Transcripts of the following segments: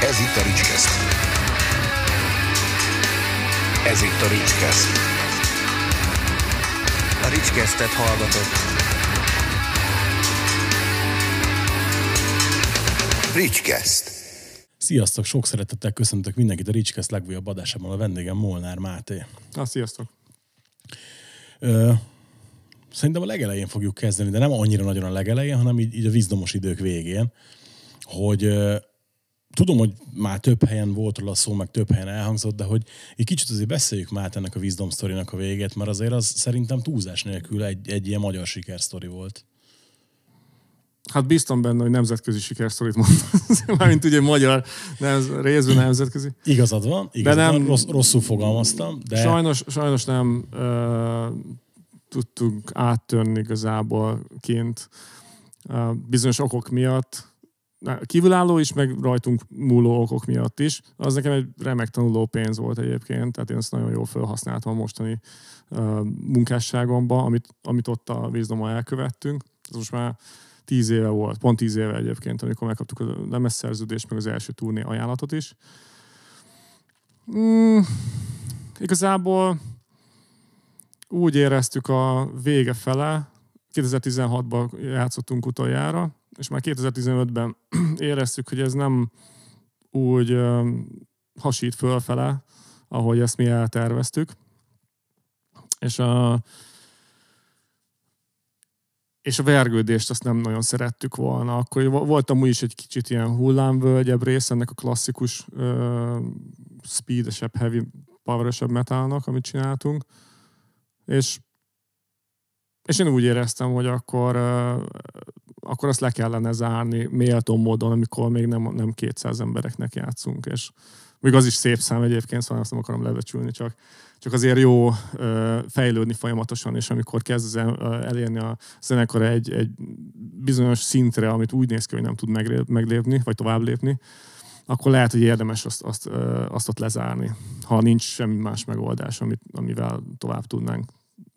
Ez itt a Ricskeszt. Ez itt a Ricskeszt. A Ricskesztet hallgatott. Ricskeszt. Sziasztok, sok szeretettel köszöntök mindenkit a Ricskeszt legújabb adásában. A vendégem Molnár Máté. Na, sziasztok. Ö, szerintem a legelején fogjuk kezdeni, de nem annyira nagyon a legelején, hanem így, így a vízdomos idők végén, hogy ö, tudom, hogy már több helyen volt róla szó, meg több helyen elhangzott, de hogy egy kicsit azért beszéljük már ennek a Wisdom sztorinak a végét, mert azért az szerintem túlzás nélkül egy, egy ilyen magyar sikersztori volt. Hát biztos benne, hogy nemzetközi sikersztorit mondtam. Mármint ugye magyar, nem, részben nemzetközi. Igazad van, igazad nem- van rossz, rosszul fogalmaztam, de Sajnos, sajnos nem uh, tudtunk áttörni igazából kint uh, bizonyos okok miatt. Kívülálló is, meg rajtunk múló okok miatt is. Az nekem egy remek tanuló pénz volt egyébként, tehát én ezt nagyon jól felhasználtam a mostani uh, amit, amit ott a vízdommal elkövettünk. Ez most már tíz éve volt, pont tíz éve egyébként, amikor megkaptuk a lemezszerződést, meg az első turné ajánlatot is. Mm, igazából úgy éreztük a vége fele, 2016-ban játszottunk utoljára, és már 2015-ben éreztük, hogy ez nem úgy hasít fölfele, ahogy ezt mi elterveztük. És a, és a vergődést azt nem nagyon szerettük volna. Akkor volt amúgy is egy kicsit ilyen hullámvölgyebb rész ennek a klasszikus speedesebb, heavy, poweresebb metalnak, amit csináltunk. És, és én úgy éreztem, hogy akkor, akkor azt le kellene zárni méltó módon, amikor még nem, nem 200 embereknek játszunk. És még az is szép szám egyébként, szóval azt nem akarom lebecsülni, csak, csak azért jó fejlődni folyamatosan, és amikor kezd elérni a zenekar egy, egy bizonyos szintre, amit úgy néz ki, hogy nem tud meglépni, vagy tovább lépni, akkor lehet, hogy érdemes azt, azt, azt ott lezárni, ha nincs semmi más megoldás, amit, amivel tovább tudnánk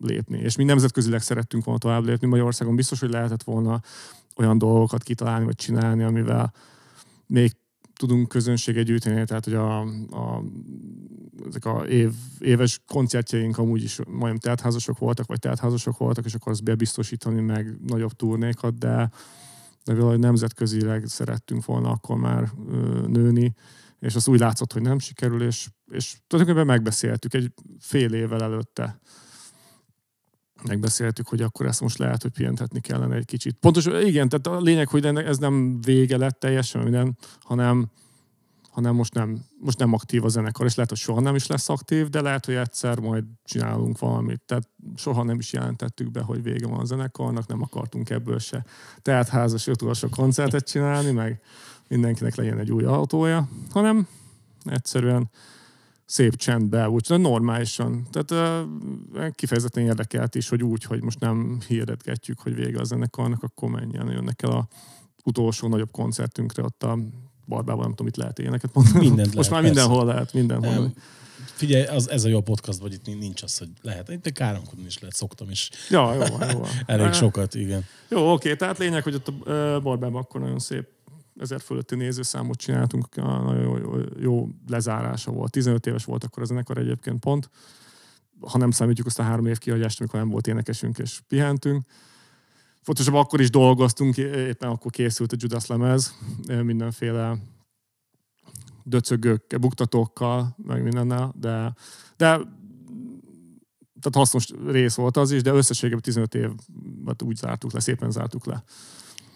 lépni. És mi nemzetközileg szerettünk volna tovább lépni. Magyarországon biztos, hogy lehetett volna olyan dolgokat kitalálni, vagy csinálni, amivel még tudunk közönséget gyűjteni, tehát hogy a, a, ezek a év, éves koncertjeink amúgy is majdnem teltházasok voltak, vagy teltházasok voltak, és akkor azt bebiztosítani meg nagyobb turnékat, de, de valahogy nemzetközileg szerettünk volna akkor már ö, nőni, és az úgy látszott, hogy nem sikerül, és, és tulajdonképpen megbeszéltük egy fél évvel előtte megbeszéltük, hogy akkor ezt most lehet, hogy pihentetni kellene egy kicsit. Pontos, igen, tehát a lényeg, hogy ez nem vége lett teljesen minden, hanem, hanem most nem, most nem aktív a zenekar, és lehet, hogy soha nem is lesz aktív, de lehet, hogy egyszer majd csinálunk valamit. Tehát soha nem is jelentettük be, hogy vége van a zenekarnak, nem akartunk ebből se tehát házas utolsó koncertet csinálni, meg mindenkinek legyen egy új autója, hanem egyszerűen szép csendbe, úgy de normálisan. Tehát kifejezetten érdekelt is, hogy úgy, hogy most nem hirdetgetjük, hogy vége a zenekarnak, akkor menjen, jönnek el a utolsó nagyobb koncertünkre ott a Barbában, nem tudom, mit lehet éneket mondani. Mindent Most lehet, már mindenhol lehet, mindenhol. Nem. Figyelj, az, ez a jó podcast, vagy itt nincs az, hogy lehet. Itt a káromkodni is lehet, szoktam is. Ja, jó, van, jó. van. Elég sokat, igen. Jó, oké, tehát lényeg, hogy ott a Barbában akkor nagyon szép ezer fölötti nézőszámot csináltunk, nagyon jó, jó, jó lezárása volt. 15 éves volt akkor a zenekar egyébként pont, ha nem számítjuk azt a három év kihagyást, amikor nem volt énekesünk és pihentünk. Fontosabb, akkor is dolgoztunk, éppen akkor készült a Judas lemez, mindenféle döcögök, buktatókkal, meg mindennel, de, de tehát hasznos rész volt az is, de összességében 15 évet úgy zártuk le, szépen zártuk le.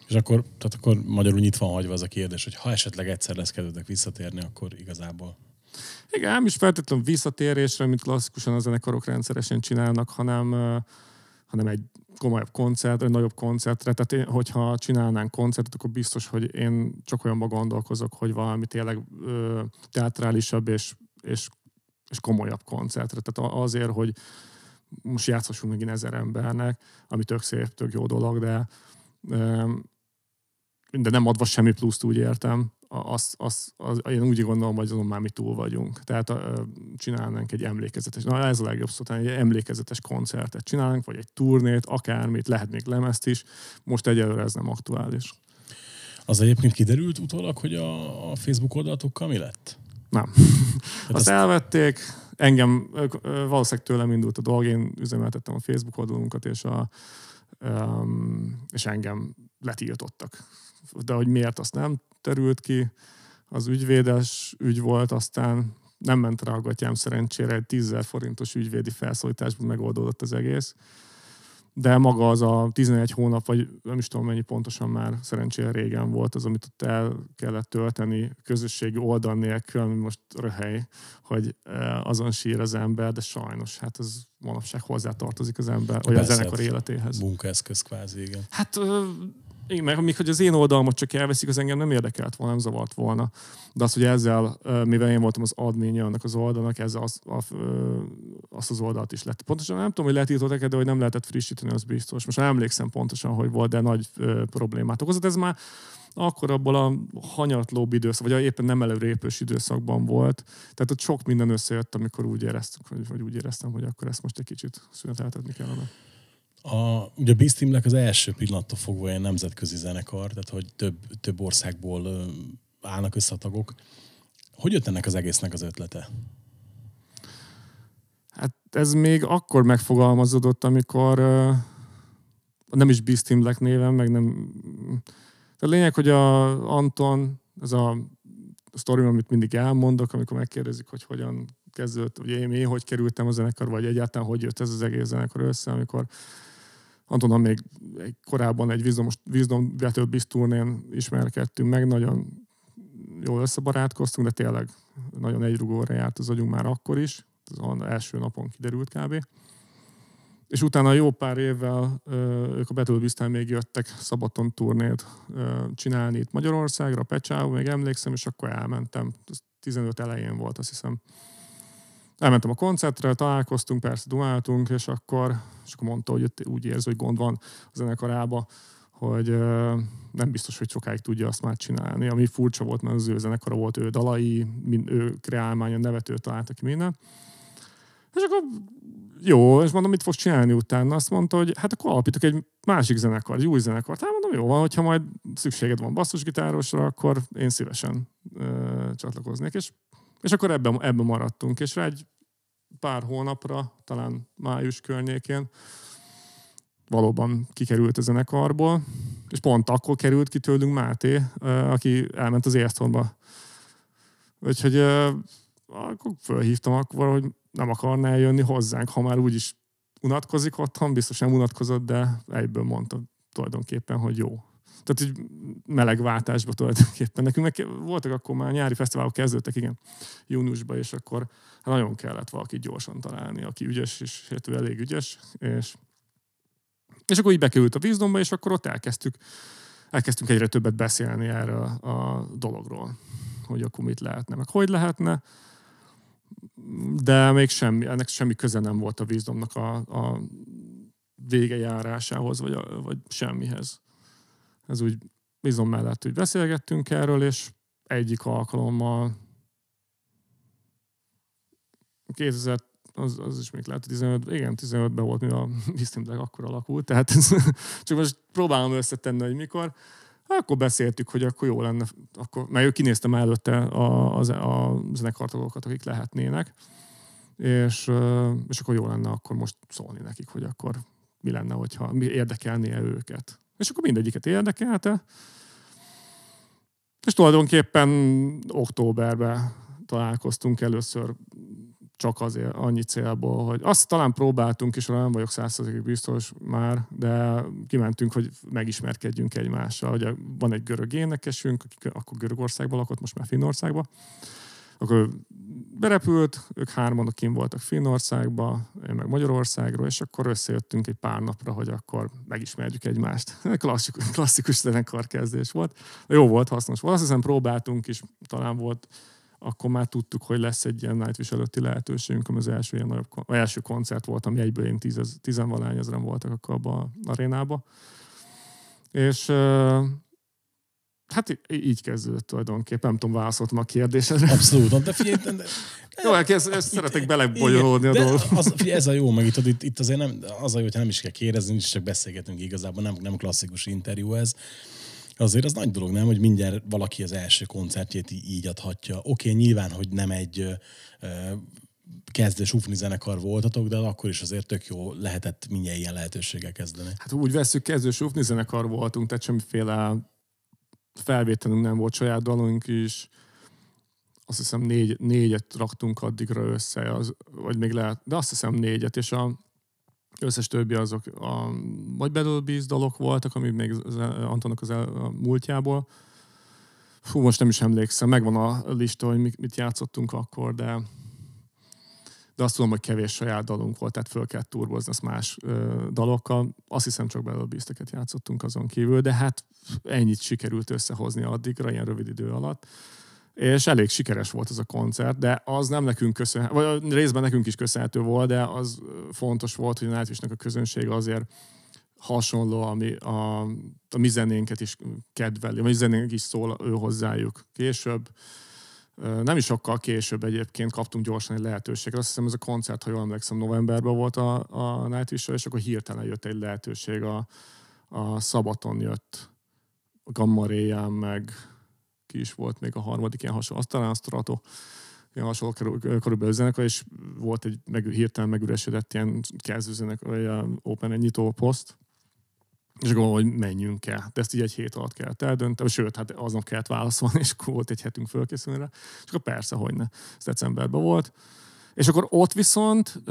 És akkor, tehát akkor magyarul nyitva van hagyva az a kérdés, hogy ha esetleg egyszer lesz kedvetek visszatérni, akkor igazából Igen, nem is feltétlenül visszatérésre, mint klasszikusan a zenekarok rendszeresen csinálnak, hanem, hanem egy komolyabb koncert, egy nagyobb koncertre. Tehát én, hogyha csinálnánk koncertet, akkor biztos, hogy én csak olyanban gondolkozok, hogy valami tényleg ö, teatrálisabb és, és, és komolyabb koncertre. Tehát azért, hogy most játszhassunk megint ezer embernek, ami tök szép, tök jó dolog, de de nem adva semmi pluszt, úgy értem, az, az, az, én úgy gondolom, hogy azon már mi túl vagyunk. Tehát ö, csinálnánk egy emlékezetes, na ez a legjobb szó, talán egy emlékezetes koncertet csinálnánk, vagy egy turnét, akármit, lehet még lemezt is. Most egyelőre ez nem aktuális. Az egyébként kiderült utólag, hogy a, a Facebook oldalatokkal mi lett? Nem. Azt azt- elvették, engem, valószínűleg tőlem indult a dolog, én üzemeltettem a Facebook oldalunkat, és, a, um, és engem letiltottak. De hogy miért, azt nem terült ki. Az ügyvédes ügy volt, aztán nem ment rá a gatyám szerencsére, egy 10 forintos ügyvédi felszólításban megoldódott az egész. De maga az a 11 hónap, vagy nem is tudom mennyi pontosan már szerencsére régen volt az, amit ott el kellett tölteni közösségi oldal nélkül, ami most röhely, hogy eh, azon sír az ember, de sajnos, hát az manapság hozzátartozik az ember, vagy a zenekar hát életéhez. Munkaeszköz kvázi, igen. Hát igen, meg amíg, hogy az én oldalamat csak elveszik, az engem nem érdekelt volna, nem zavart volna. De az, hogy ezzel, mivel én voltam az adminja annak az oldalnak, ezzel az, a, az oldalt is lett. Pontosan nem tudom, hogy letiltottak de hogy nem lehetett frissíteni, az biztos. Most emlékszem pontosan, hogy volt, de nagy problémát okozott. Ez már akkor abból a hanyatlóbb időszak, vagy éppen nem előrépős időszakban volt. Tehát ott sok minden összejött, amikor úgy éreztük, vagy úgy éreztem, hogy akkor ezt most egy kicsit szüneteltetni kellene. A, ugye a Beast Teamnek az első pillanattól fogva ilyen nemzetközi zenekar, tehát hogy több, több országból állnak össze a tagok. Hogy jött ennek az egésznek az ötlete? Hát ez még akkor megfogalmazódott, amikor nem is Beast Team Black néven, meg nem... A lényeg, hogy a Anton, ez a sztori, amit mindig elmondok, amikor megkérdezik, hogy hogyan kezdődött, vagy én, én hogy kerültem a zenekar, vagy egyáltalán hogy jött ez az egész zenekar össze, amikor Antonnal még egy, korábban egy Battle Beast turnén ismerkedtünk meg, nagyon jól összebarátkoztunk, de tényleg nagyon egyrugóra járt az agyunk már akkor is. Az az első napon kiderült kb. És utána jó pár évvel ők a beast még jöttek szabaton turnét csinálni itt Magyarországra, Pecsába, még emlékszem, és akkor elmentem. Ez 15 elején volt, azt hiszem. Elmentem a koncertre, találkoztunk, persze dumáltunk, és akkor, és akkor mondta, hogy úgy érzi, hogy gond van a zenekarába, hogy nem biztos, hogy sokáig tudja azt már csinálni. Ami furcsa volt, mert az ő zenekara volt, ő dalai, ő kreálmánya, nevet, ő találta ki minden. És akkor jó, és mondom, mit fogsz csinálni utána? Azt mondta, hogy hát akkor alapítok egy másik zenekar, egy új zenekart. Hát mondom, jó van, hogyha majd szükséged van basszusgitárosra, akkor én szívesen ö, csatlakoznék. És, és akkor ebben, ebben maradtunk. És rá egy pár hónapra, talán május környékén valóban kikerült a zenekarból, és pont akkor került ki tőlünk Máté, aki elment az Érthonba. Úgyhogy akkor fölhívtam akkor, hogy nem akarná eljönni hozzánk, ha már úgyis unatkozik otthon, biztos nem unatkozott, de egyből mondta tulajdonképpen, hogy jó. Tehát egy meleg váltásba tulajdonképpen. Nekünk meg voltak akkor már nyári fesztiválok kezdődtek, igen, júniusban, és akkor hát nagyon kellett valaki gyorsan találni, aki ügyes, és hát ő elég ügyes, és, és akkor így bekerült a vízdomba, és akkor ott elkezdtük, elkezdtünk egyre többet beszélni erről a dologról, hogy akkor mit lehetne, meg hogy lehetne, de még semmi, ennek semmi köze nem volt a vízdomnak a, a végejárásához, vagy, a, vagy semmihez. Ez úgy vízdom mellett úgy beszélgettünk erről, és egyik alkalommal 2000 az, az is még lehet, 15, igen, 15-ben volt, mi a Wistimleg akkor alakult, tehát csak most próbálom összetenni, hogy mikor. Akkor beszéltük, hogy akkor jó lenne, akkor, mert ő kinéztem előtte a, a, a zenekartagokat, akik lehetnének, és, és akkor jó lenne akkor most szólni nekik, hogy akkor mi lenne, hogyha mi érdekelnie őket. És akkor mindegyiket érdekelte, és tulajdonképpen októberben találkoztunk először csak azért annyi célból, hogy azt talán próbáltunk, és nem vagyok százszerzékig biztos már, de kimentünk, hogy megismerkedjünk egymással. Ugye van egy görög énekesünk, aki akkor Görögországban lakott, most már Finnországban. Akkor berepült, ők hárman kim voltak Finnországba, én meg Magyarországról, és akkor összejöttünk egy pár napra, hogy akkor megismerjük egymást. Klasszikus, klasszikus zenekarkezdés volt. Jó volt, hasznos volt. Azt hiszem próbáltunk is, talán volt akkor már tudtuk, hogy lesz egy ilyen Nightwish előtti lehetőségünk, ami az első, ilyen nagyobb, az első koncert volt, ami egyből én tíz, tizenvalány ezeren voltak akkor abban a arénába. És hát így kezdődött tulajdonképpen, nem tudom, válaszoltam a kérdésre. Abszolút, de figyelj, de, de, jó, hát ezt, ezt szeretek belebonyolódni a dolgot. Ez a jó, meg itt, itt, itt azért nem, az a jó, hogy nem is kell kérdezni, csak beszélgetünk igazából, nem, nem klasszikus interjú ez. Azért az nagy dolog, nem, hogy mindjárt valaki az első koncertjét így adhatja. Oké, nyilván, hogy nem egy kezdő sufni zenekar voltatok, de akkor is azért tök jó lehetett mindjárt ilyen lehetőséggel kezdeni. Hát úgy veszük, kezdő sufni zenekar voltunk, tehát semmiféle felvételünk nem volt, saját dalunk is. Azt hiszem négy, négyet raktunk addigra össze, az, vagy még lehet, de azt hiszem négyet, és a összes többi azok a, vagy Battle dalok voltak, amik még az, Antonnak az el, a múltjából. Fú, most nem is emlékszem, megvan a lista, hogy mit játszottunk akkor, de de azt tudom, hogy kevés saját dalunk volt, tehát föl kellett turbozni azt más ö, dalokkal. Azt hiszem csak Battle Beast-eket játszottunk azon kívül, de hát ennyit sikerült összehozni addigra, ilyen rövid idő alatt. És elég sikeres volt ez a koncert, de az nem nekünk köszönhető, vagy részben nekünk is köszönhető volt, de az fontos volt, hogy a Nightwish-nek a közönség azért hasonló, ami a, a mi zenénket is kedveli, a mi zenénk is szól ő hozzájuk. Később nem is sokkal később egyébként kaptunk gyorsan egy lehetőséget. Azt hiszem ez a koncert, ha jól emlékszem, novemberben volt a, a nightwish és akkor hirtelen jött egy lehetőség. A, a szabaton jött a Gamma Ray-ján, meg ki is volt még a harmadik ilyen hasonló, azt talán a ilyen hasonló körülbelül zenekar, és volt egy meg, hirtelen megüresedett ilyen kezdőzenek, vagy Open egy nyitó poszt, és akkor hogy menjünk el. De ezt így egy hét alatt kellett eldönteni, sőt, hát aznap kellett válaszolni, és akkor volt egy hetünk fölkészülni rá. És akkor persze, hogy ne. Ez decemberben volt. És akkor ott viszont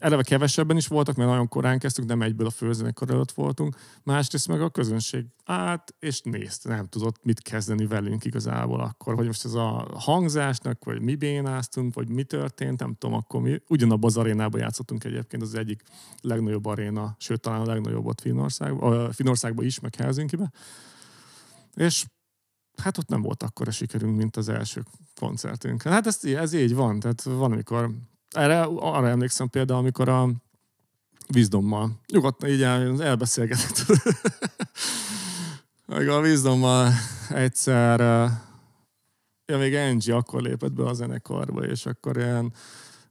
eleve kevesebben is voltak, mert nagyon korán kezdtük, nem egyből a főzenekar előtt voltunk. Másrészt meg a közönség át, és nézte, nem tudott mit kezdeni velünk igazából akkor, hogy most ez a hangzásnak, vagy mi bénáztunk, vagy mi történt, nem tudom, akkor mi ugyanabban az arénában játszottunk egyébként, az egyik legnagyobb aréna, sőt talán a legnagyobb ott Finnországban, Finnországban is, meg Helsinki-be. És hát ott nem volt akkor a sikerünk, mint az első koncertünk. Hát ez, ez így van, tehát van, amikor erre, arra emlékszem például, amikor a vízdommal, nyugodtan így el, elbeszélgetett. Meg a vízdommal egyszer, ja még Angie akkor lépett be a zenekarba, és akkor ilyen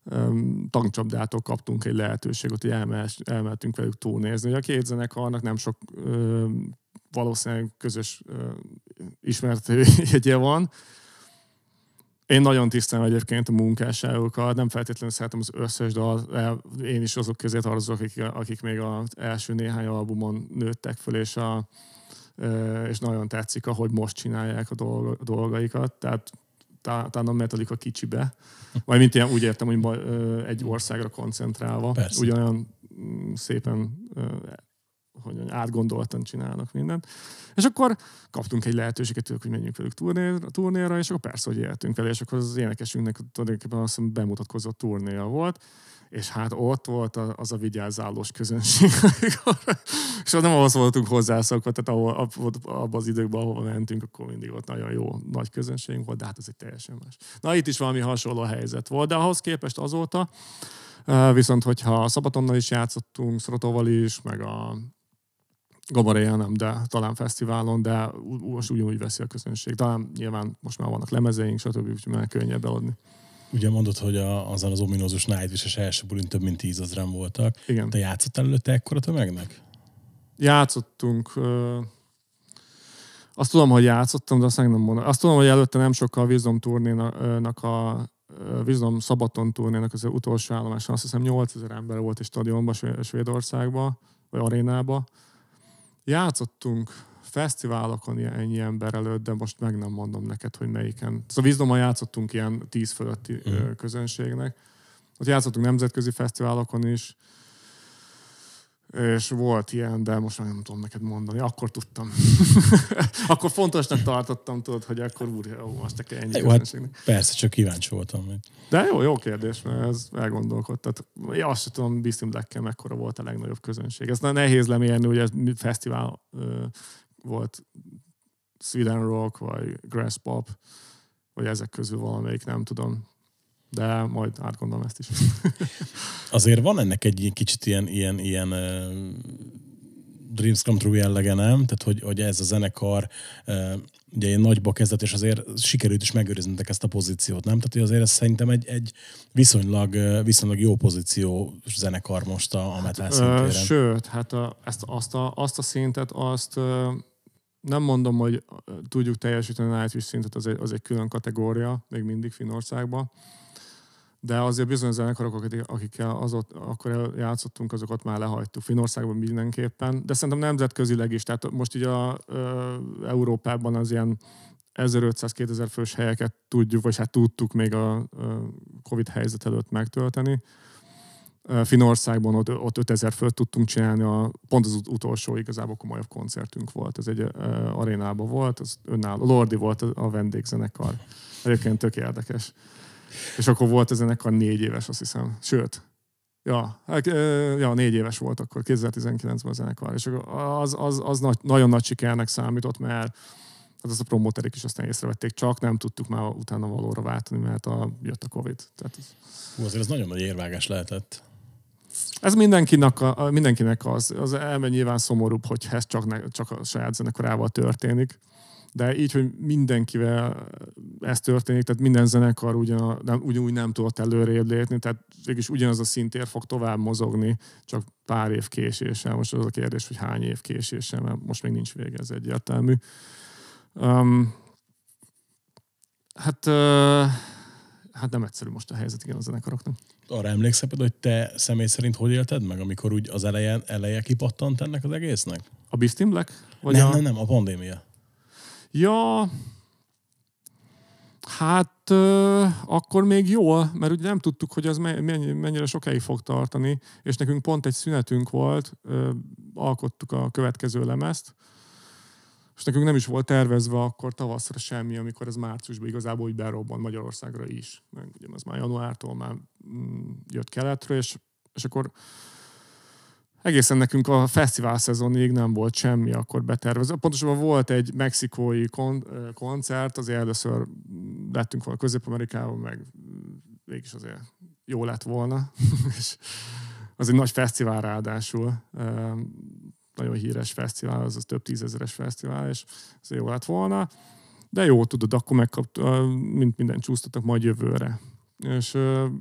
um, tankcsapdától kaptunk egy lehetőséget, hogy elmel, elmeltünk velük túlnézni. A két zenekarnak nem sok um, valószínűleg közös uh, ismertőjegye van, én nagyon tisztelem egyébként a munkásságokat, nem feltétlenül szeretem az összes dal, én is azok közé tartozok, akik, akik még az első néhány albumon nőttek föl, és, a, és nagyon tetszik, ahogy most csinálják a dolgaikat, tehát talán a Metallica kicsibe, vagy mint ilyen, úgy értem, hogy egy országra koncentrálva, Persze. ugyanolyan mm, szépen hogy átgondoltan csinálnak mindent. És akkor kaptunk egy lehetőséget, hogy menjünk velük turnéra, turnéra, és akkor persze, hogy éltünk vele, és akkor az énekesünknek tulajdonképpen azt hiszem bemutatkozott turnéja volt, és hát ott volt az a vigyázálós közönség. és nem ahhoz voltunk hozzászokva, tehát ahol, abban az időkben, ahova mentünk, akkor mindig ott nagyon jó nagy közönségünk volt, de hát ez egy teljesen más. Na itt is valami hasonló helyzet volt, de ahhoz képest azóta, viszont hogyha Szabatonnal is játszottunk, Szorotóval is, meg a Gabaréja nem, de talán fesztiválon, de most ugyanúgy veszi a közönség. Talán nyilván most már vannak lemezeink, stb. úgyhogy már könnyebb eladni. Ugye mondod, hogy a, azon az ominózus Nightwish-es első bulin több mint tízezren voltak. Igen. Te játszottál előtte ekkora tömegnek? Játszottunk. Ö, azt tudom, hogy játszottam, de azt nem mondom. Azt tudom, hogy előtte nem sokkal a Wisdom turnénak a Wisdom Szabaton turnénak az utolsó állomáson, azt hiszem 8000 ember volt egy stadionban, Svédországban, vagy arénában játszottunk fesztiválokon ennyi ember előtt, de most meg nem mondom neked, hogy melyiken. Szóval Vízdomon játszottunk ilyen tíz fölötti mm. közönségnek. Ott játszottunk nemzetközi fesztiválokon is, és volt ilyen, de most már nem tudom neked mondani. Akkor tudtam. akkor fontosnak tartottam, tudod, hogy akkor úr, jó, most te ennyi jó, hát Persze, csak kíváncsi voltam. Hogy... De jó, jó kérdés, mert ez elgondolkodtat. Én azt sem tudom, Beastin black mekkora volt a legnagyobb közönség. Ez nehéz lemérni, hogy ez fesztivál volt Sweden Rock, vagy Grass Pop, vagy ezek közül valamelyik, nem tudom de majd átgondolom ezt is. Azért van ennek egy kicsit ilyen, ilyen, ilyen uh, Dreams Come True jellege, nem? Tehát, hogy, hogy ez a zenekar uh, ugye ilyen nagyba kezdett, és azért sikerült is megőriznetek ezt a pozíciót, nem? Tehát, hogy azért ez szerintem egy, egy viszonylag, viszonylag jó pozíció zenekar most a, a metal hát, szintéren. Sőt, hát a, ezt, azt, a, azt a szintet, azt nem mondom, hogy tudjuk teljesíteni a Nightwish szintet, az egy, az egy külön kategória, még mindig Finországban. De azért bizonyos zenekarok, akikkel az ott, akkor játszottunk, azokat már lehagytuk. Finországban mindenképpen, de szerintem nemzetközileg is. Tehát most így a, ö, Európában az ilyen 1500-2000 fős helyeket tudjuk, vagy hát tudtuk még a Covid helyzet előtt megtölteni. Finországban ott, ott 5000 főt tudtunk csinálni, a, pont az utolsó igazából komolyabb koncertünk volt, ez egy arénában volt, az önálló, Lordi volt a, a vendégzenekar. Egyébként tök érdekes. És akkor volt a zenekar négy éves, azt hiszem. Sőt, Ja, hát, ja, négy éves volt akkor, 2019-ben a zenekar, és az, az, az nagy, nagyon nagy sikernek számított, mert hát az a promóterek is aztán észrevették, csak nem tudtuk már utána valóra váltani, mert a, jött a Covid. Tehát ez... Hú, azért ez nagyon nagy érvágás lehetett. Ez mindenkinek, a, mindenkinek az, az elmegy nyilván szomorúbb, hogy ez csak, ne, csak a saját zenekarával történik. De így, hogy mindenkivel ez történik, tehát minden zenekar ugyan, nem, ugyanúgy nem tudott előrébb lépni, tehát mégis ugyanaz a szintér fog tovább mozogni, csak pár év késéssel. Most az a kérdés, hogy hány év késéssel, mert most még nincs vége, ez egyértelmű. Um, hát, uh, hát nem egyszerű most a helyzet, igen, a zenekaroknak arra emlékszel, hogy te személy szerint hogy élted meg, amikor úgy az eleje, eleje kipattant ennek az egésznek? A Beast Black? Vagy nem, a... nem, nem, a pandémia. Ja, hát akkor még jó, mert ugye nem tudtuk, hogy az mennyi, mennyire sokáig fog tartani, és nekünk pont egy szünetünk volt, alkottuk a következő lemezt, és nekünk nem is volt tervezve akkor tavaszra semmi, amikor ez márciusban igazából úgy berobban Magyarországra is. Meg ugye az már januártól már mm, jött keletről, és, és akkor egészen nekünk a fesztivál szezonig nem volt semmi akkor betervezve. Pontosabban volt egy mexikói kon- koncert, azért először lettünk volna Közép-Amerikában, meg mégis azért jó lett volna. és az egy nagy fesztivál ráadásul nagyon híres fesztivál, az, az több tízezeres fesztivál, és ez jó lett volna. De jó, tudod, akkor megkapt, mint minden csúsztatok majd jövőre. És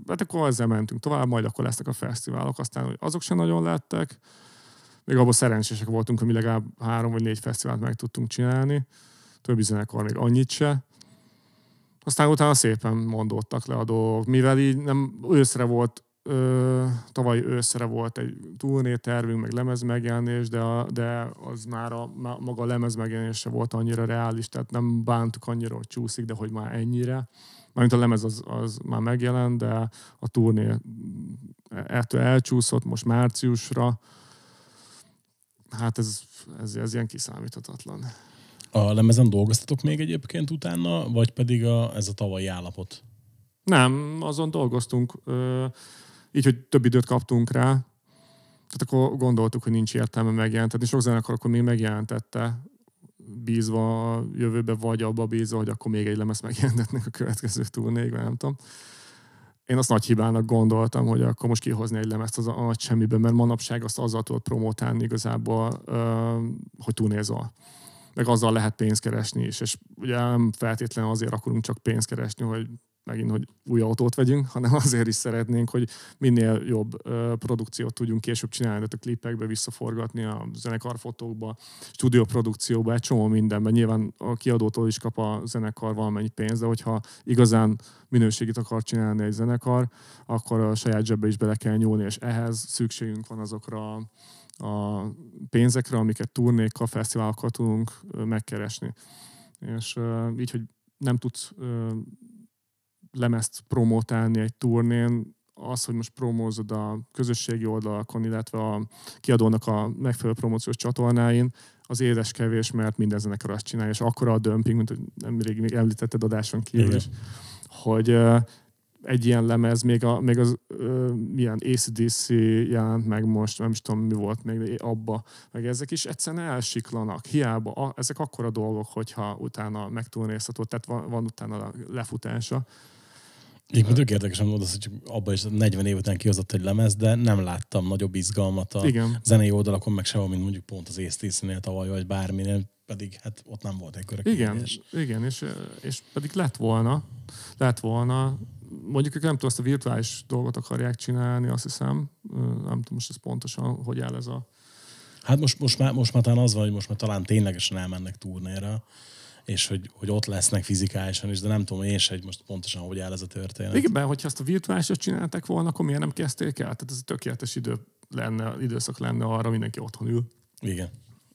hát akkor ezzel mentünk tovább, majd akkor lesznek a fesztiválok, aztán azok sem nagyon lettek. Még abban szerencsések voltunk, hogy mi legalább három vagy négy fesztivált meg tudtunk csinálni. Többi zenekar még annyit se. Aztán utána szépen mondottak le a dolgok. Mivel így nem őszre volt ö, tavaly őszre volt egy turnétervünk, meg lemez megjelenés, de, a, de az már a, maga a lemez megjelenése volt annyira reális, tehát nem bántuk annyira, hogy csúszik, de hogy már ennyire. Mármint a lemez az, az már megjelent, de a turné ettől elcsúszott most márciusra. Hát ez, ez, ez ilyen kiszámíthatatlan. A lemezen dolgoztatok még egyébként utána, vagy pedig a, ez a tavalyi állapot? Nem, azon dolgoztunk. Így, hogy több időt kaptunk rá, tehát akkor gondoltuk, hogy nincs értelme megjelentetni. Sok zenekar akkor még megjelentette, bízva a jövőbe, vagy abba bízva, hogy akkor még egy lemez megjelentetnek a következő turnéig, nem tudom. Én azt nagy hibának gondoltam, hogy akkor most kihozni egy lemezt az a, nagy semmiben, mert manapság azt azzal tudod promotálni igazából, hogy turnézol meg azzal lehet pénzt keresni is, és ugye nem feltétlenül azért akarunk csak pénzt keresni, hogy megint, hogy új autót vegyünk, hanem azért is szeretnénk, hogy minél jobb produkciót tudjunk később csinálni, tehát a klipekbe visszaforgatni, a zenekarfotókba, stúdióprodukcióba, egy csomó mindenben. Nyilván a kiadótól is kap a zenekar valamennyi pénzt, de hogyha igazán minőségét akar csinálni egy zenekar, akkor a saját zsebbe is bele kell nyúlni, és ehhez szükségünk van azokra a pénzekre, amiket turnékkal, fesztiválokkal tudunk megkeresni. És így, hogy nem tudsz lemezt promotálni egy turnén, az, hogy most promózod a közösségi oldalakon, illetve a kiadónak a megfelelő promóciós csatornáin, az édes kevés, mert minden zenekar azt csinálja, és akkora a dömping, mint hogy nemrég még említetted adáson kívül is, hogy egy ilyen lemez, még, a, még az uh, milyen ACDC jelent meg most, nem is tudom mi volt még abba, meg ezek is egyszerűen elsiklanak, hiába, a, ezek akkora dolgok, hogyha utána megtúlnézható, tehát van, van utána a lefutása, Egyébként tök érdekesen volt hogy abban is 40 év után kihozott egy lemez, de nem láttam nagyobb izgalmat a Igen. zenei oldalakon, meg sehol, mint mondjuk pont az észtésznél tavaly, vagy bárminél, pedig hát ott nem volt egy körök. Igen, igen és, és pedig lett volna, lett volna, mondjuk ők nem tudom, azt a virtuális dolgot akarják csinálni, azt hiszem, nem tudom most ez pontosan, hogy áll ez a Hát most, most, már, most már talán az van, hogy most már talán ténylegesen elmennek turnéra, és hogy, hogy ott lesznek fizikálisan is, de nem tudom én se, hogy most pontosan hogy áll ez a történet. Igen, hogyha ezt a virtuálisat csinálták volna, akkor miért nem kezdték el? Tehát ez tökéletes idő lenne, időszak lenne arra, mindenki otthon ül. Igen.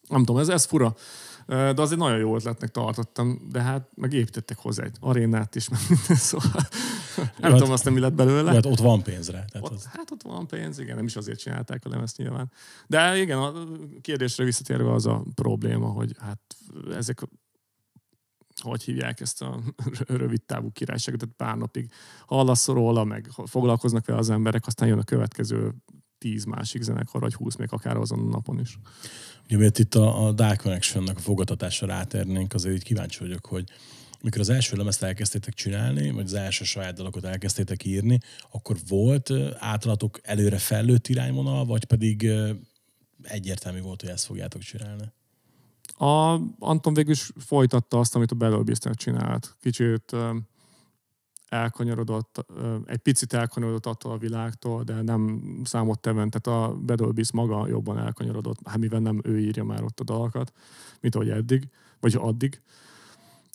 Nem tudom, ez, ez fura. De azért nagyon jó ötletnek tartottam, de hát meg építettek hozzá egy arénát is, meg minden, szóval nem hát- tudom azt, mi lett belőle. Hát ott van pénzre. Tehát Ott, az... Hát ott van pénz, igen, nem is azért csinálták a lemezt nyilván. De igen, a kérdésre visszatérve az a probléma, hogy hát ezek hogy hívják ezt a rövid távú királyságot, tehát pár napig hallasz róla, meg foglalkoznak vele az emberek, aztán jön a következő tíz másik zenekar, vagy húsz még akár azon a napon is. Ugye, miért itt a, a Dark connection a fogadatásra rátérnénk, azért így kíváncsi vagyok, hogy mikor az első lemezt elkezdtétek csinálni, vagy az első saját dalokat elkezdtétek írni, akkor volt átlatok előre fejlőtt irányvonal, vagy pedig egyértelmű volt, hogy ezt fogjátok csinálni? A Anton végül is folytatta azt, amit a Belőbiztán csinált. Kicsit elkanyarodott, egy picit elkanyarodott attól a világtól, de nem számot teven, tehát a Bedolbis maga jobban elkanyarodott, hát mivel nem ő írja már ott a dalakat, mint ahogy eddig, vagy addig.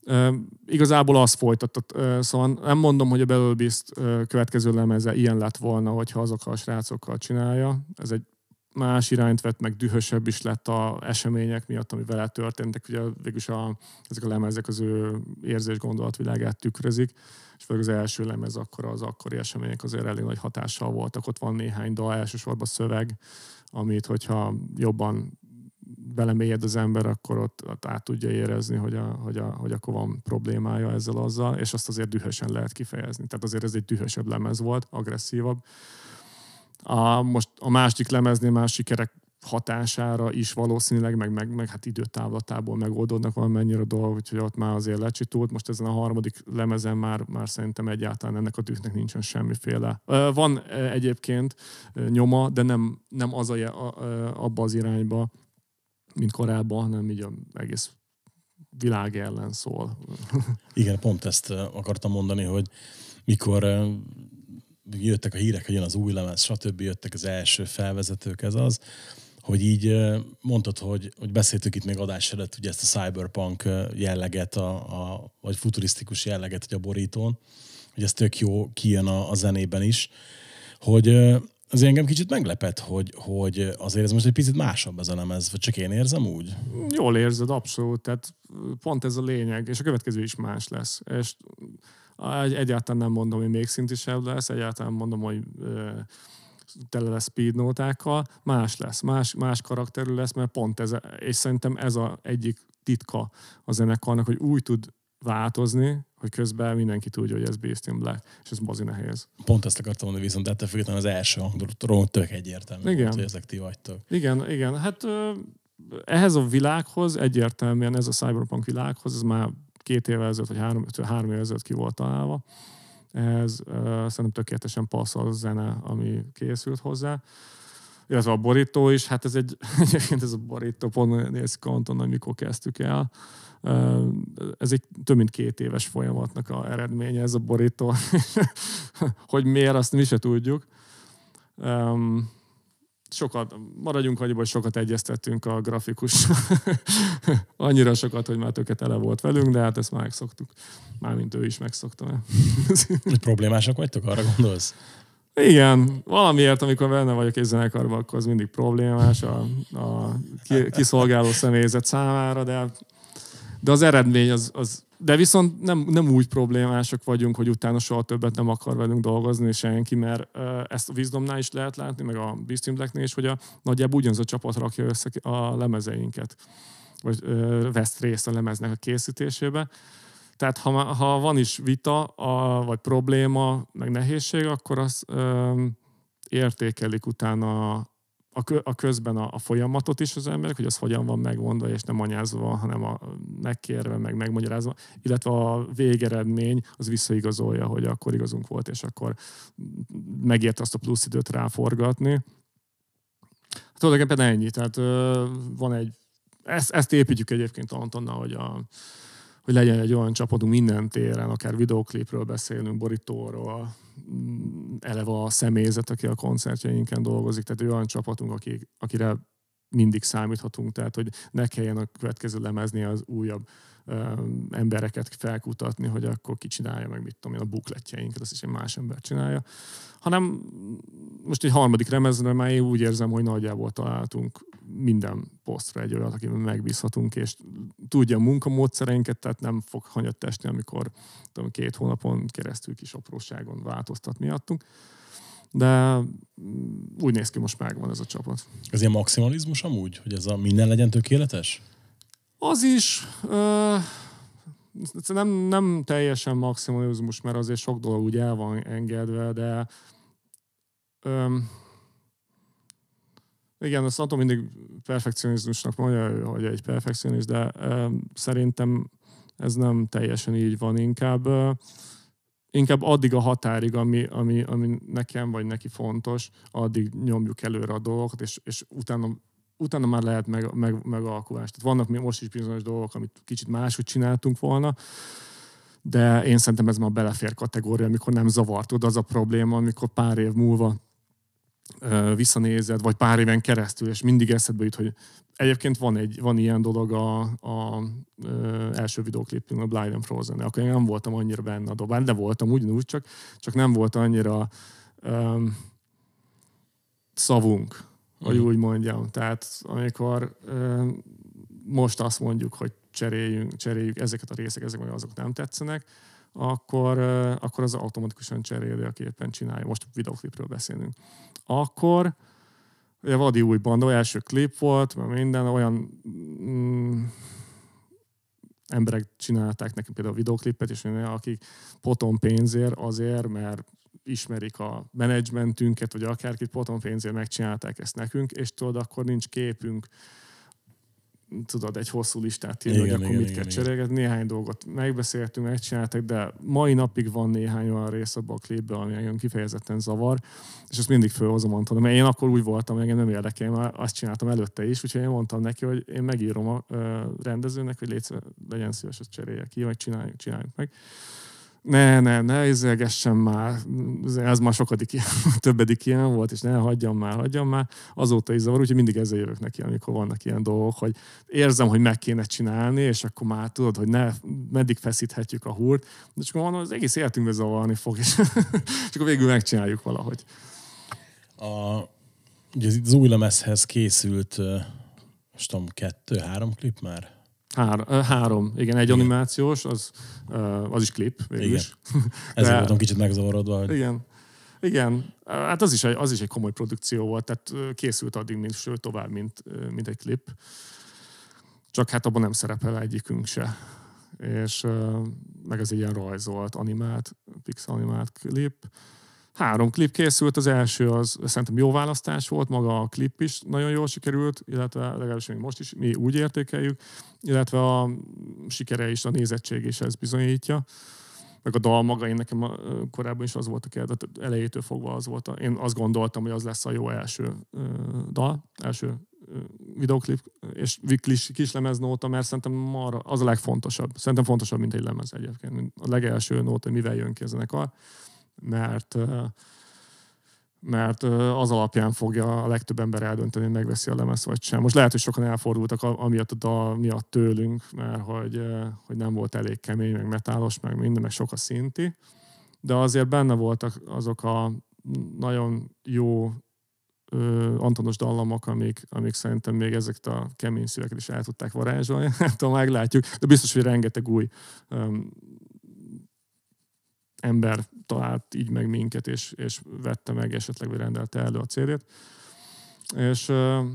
Uh, igazából az folytatott. Uh, szóval nem mondom, hogy a Belőbiszt uh, következő lemeze ilyen lett volna, hogyha azokkal a srácokkal csinálja. Ez egy más irányt vett, meg dühösebb is lett a események miatt, ami vele történtek. Ugye végülis a, ezek a lemezek az ő érzés gondolatvilágát tükrözik, és főleg az első lemez akkor az akkori események azért elég nagy hatással voltak. Ott van néhány dal, elsősorban szöveg, amit hogyha jobban belemélyed az ember, akkor ott, ott át tudja érezni, hogy, a, hogy, a, hogy akkor van problémája ezzel azzal, és azt azért dühösen lehet kifejezni. Tehát azért ez egy dühösebb lemez volt, agresszívabb. A, most a másik lemeznél más sikerek hatására is valószínűleg, meg, meg, meg hát időtávlatából megoldódnak valamennyire a dolgok, úgyhogy ott már azért lecsitult. Most ezen a harmadik lemezen már, már szerintem egyáltalán ennek a tűknek nincsen semmiféle. Van egyébként nyoma, de nem, nem az a, abba az irányba, mint korábban, hanem így az egész világ ellen szól. Igen, pont ezt akartam mondani, hogy mikor jöttek a hírek, hogy jön az új lemez, stb. jöttek az első felvezetők, ez az, hogy így mondtad, hogy, hogy beszéltük itt még adás előtt ugye ezt a cyberpunk jelleget, a, a, vagy futurisztikus jelleget hogy a borítón, hogy ez tök jó kijön a, a zenében is, hogy az engem kicsit meglepett, hogy, hogy azért ez most egy picit másabb ez a lemez, vagy csak én érzem úgy? Jól érzed, abszolút, tehát pont ez a lényeg, és a következő is más lesz. És egyáltalán nem mondom, hogy még szintisebb lesz, egyáltalán mondom, hogy tele lesz speednótákkal, más lesz, más, más karakterű lesz, mert pont ez, és szerintem ez a egyik titka a zenekarnak, hogy úgy tud változni, hogy közben mindenki tudja, hogy ez Beast in Black, és ez bazi nehéz. Pont ezt akartam mondani, viszont ettől függetlenül az első hangról tök egyértelmű, igen. Volt, hogy ezek ti vagytok. Igen, igen. Hát ehhez a világhoz egyértelműen, ez a cyberpunk világhoz, ez már két évvel ezelőtt, vagy három, három évvel ezelőtt ki volt találva. Ez uh, szerintem tökéletesen passzol a zene, ami készült hozzá. Illetve a borító is, hát ez egy, egyébként ez a borító pont néz kanton, amikor kezdtük el. Uh, ez egy több mint két éves folyamatnak a eredménye, ez a borító. hogy miért, azt mi se tudjuk. Um, sokat, maradjunk annyiban, hogy sokat egyeztettünk a grafikus. Annyira sokat, hogy már tökélet ele volt velünk, de hát ezt már megszoktuk. Mármint ő is megszokta. problémások vagytok, arra gondolsz? Igen, valamiért, amikor benne vagyok egy zenekarban, akkor az mindig problémás a, a kiszolgáló személyzet számára, de, de az eredmény az, az de viszont nem, nem úgy problémások vagyunk, hogy utána soha többet nem akar velünk dolgozni senki, mert ezt a Wisdomnál is lehet látni, meg a Beastin Blacknél is, hogy a, nagyjából ugyanaz a csapat rakja össze a lemezeinket, vagy ö, vesz részt a lemeznek a készítésébe. Tehát ha, ha van is vita, a, vagy probléma, meg nehézség, akkor az ö, értékelik utána a közben a, a folyamatot is az emberek, hogy az hogyan van megmondva, és nem anyázva hanem a megkérve, meg megmagyarázva, illetve a végeredmény az visszaigazolja, hogy akkor igazunk volt, és akkor megért azt a plusz időt ráforgatni. Hát tulajdonképpen ennyi, tehát van egy, ezt, ezt építjük egyébként Antonnal, hogy a, hogy legyen egy olyan csapatunk minden téren, akár videoklipről beszélünk, borítóról, eleve a személyzet, aki a koncertjeinken dolgozik, tehát olyan csapatunk, aki, akire mindig számíthatunk, tehát hogy ne kelljen a következő lemezni az újabb embereket felkutatni, hogy akkor ki csinálja meg, mit tudom én, a bukletjeinket, azt is egy más ember csinálja. Hanem most egy harmadik remezre már én úgy érzem, hogy nagyjából találtunk minden posztra egy olyat, akiben megbízhatunk, és tudja a munkamódszereinket, tehát nem fog hanyat esni, amikor tudom, két hónapon keresztül kis apróságon változtat miattunk. De úgy néz ki, most megvan ez a csapat. Ez ilyen maximalizmus amúgy, hogy ez a minden legyen tökéletes? Az is ö, nem, nem teljesen maximalizmus, mert azért sok dolog úgy el van engedve, de ö, igen, azt attól mindig perfekcionizmusnak mondja, hogy egy perfekcionist, de ö, szerintem ez nem teljesen így van, inkább ö, inkább addig a határig, ami, ami, ami nekem vagy neki fontos, addig nyomjuk előre a dolgokat, és, és utána utána már lehet meg, meg, megalkulás. Tehát vannak még most is bizonyos dolgok, amit kicsit máshogy csináltunk volna, de én szerintem ez már belefér kategória, amikor nem zavart. az a probléma, amikor pár év múlva visszanézed, vagy pár éven keresztül, és mindig eszedbe jut, hogy egyébként van, egy, van ilyen dolog a, a ö, első videoklipünk, a Blind and Frozen, akkor én nem voltam annyira benne a dobán, de voltam ugyanúgy, csak, csak nem volt annyira ö, szavunk hogy úgy mondjam. Tehát amikor most azt mondjuk, hogy cseréljünk, cseréljük ezeket a részek, ezek vagy azok nem tetszenek, akkor, akkor az automatikusan cseréli, aki éppen csinálja. Most videoklipről beszélünk. Akkor ugye Vadi új banda, első klip volt, mert minden olyan mm, emberek csinálták nekem például a videoklipet, és akik potom pénzért azért, mert ismerik a menedzsmentünket, vagy akárkit potom pénzért megcsinálták ezt nekünk, és tudod, akkor nincs képünk, tudod, egy hosszú listát írni, hogy akkor igen, mit igen, kell cserélgetni. Néhány dolgot megbeszéltünk, megcsináltak, de mai napig van néhány olyan rész abban a klipben, ami engem kifejezetten zavar, és ezt mindig fölhozom, mondtam, mert én akkor úgy voltam, engem nem érdekel, mert azt csináltam előtte is, úgyhogy én mondtam neki, hogy én megírom a rendezőnek, hogy légy, legyen szíves, hogy cserélje ki, vagy csináljuk, csináljuk meg ne, ne, ne izélgessen már, ez már sokadik ilyen, többedik ilyen volt, és ne hagyjam már, hagyjam már. Azóta is zavar, úgyhogy mindig ezzel jövök neki, amikor vannak ilyen dolgok, hogy érzem, hogy meg kéne csinálni, és akkor már tudod, hogy ne, meddig feszíthetjük a húrt, de csak mondom, az egész életünkbe zavarni fog, és, és akkor végül megcsináljuk valahogy. A, ugye az új lemezhez készült, most tudom, kettő, három klip már? Három, három, igen, egy igen. animációs, az, az is klip végül is. Ezért voltam kicsit megzavarodva. Hogy... Igen. Igen, hát az is, egy, az is egy komoly produkció volt, tehát készült addig, mint, sőt tovább, mint, mint egy klip. Csak hát abban nem szerepel egyikünk se. És meg ez egy ilyen rajzolt, animált, pixel animált klip. Három klip készült, az első az szerintem jó választás volt, maga a klip is nagyon jól sikerült, illetve legalábbis még most is mi úgy értékeljük, illetve a sikere is, a nézettség is ez bizonyítja. Meg a dal maga, én nekem korábban is az volt a kérdet, elejétől fogva az volt. A, én azt gondoltam, hogy az lesz a jó első dal, első videoklip és kis, kis lemez nóta, mert szerintem marra, az a legfontosabb. Szerintem fontosabb, mint egy lemez egyébként. A legelső nóta, mivel jön ki a zenekar mert mert az alapján fogja a legtöbb ember eldönteni, hogy megveszi a lemez vagy sem. Most lehet, hogy sokan elfordultak amiatt a dal miatt tőlünk, mert hogy, hogy nem volt elég kemény, meg metálos, meg minden, meg sok a szinti, de azért benne voltak azok a nagyon jó ö, Antonos dallamok, amik, amik szerintem még ezeket a kemény szíveket is el tudták varázsolni. Nem tudom, meglátjuk, de biztos, hogy rengeteg új ember talált így meg minket, és, és vette meg esetleg, vagy rendelte elő a cd És uh,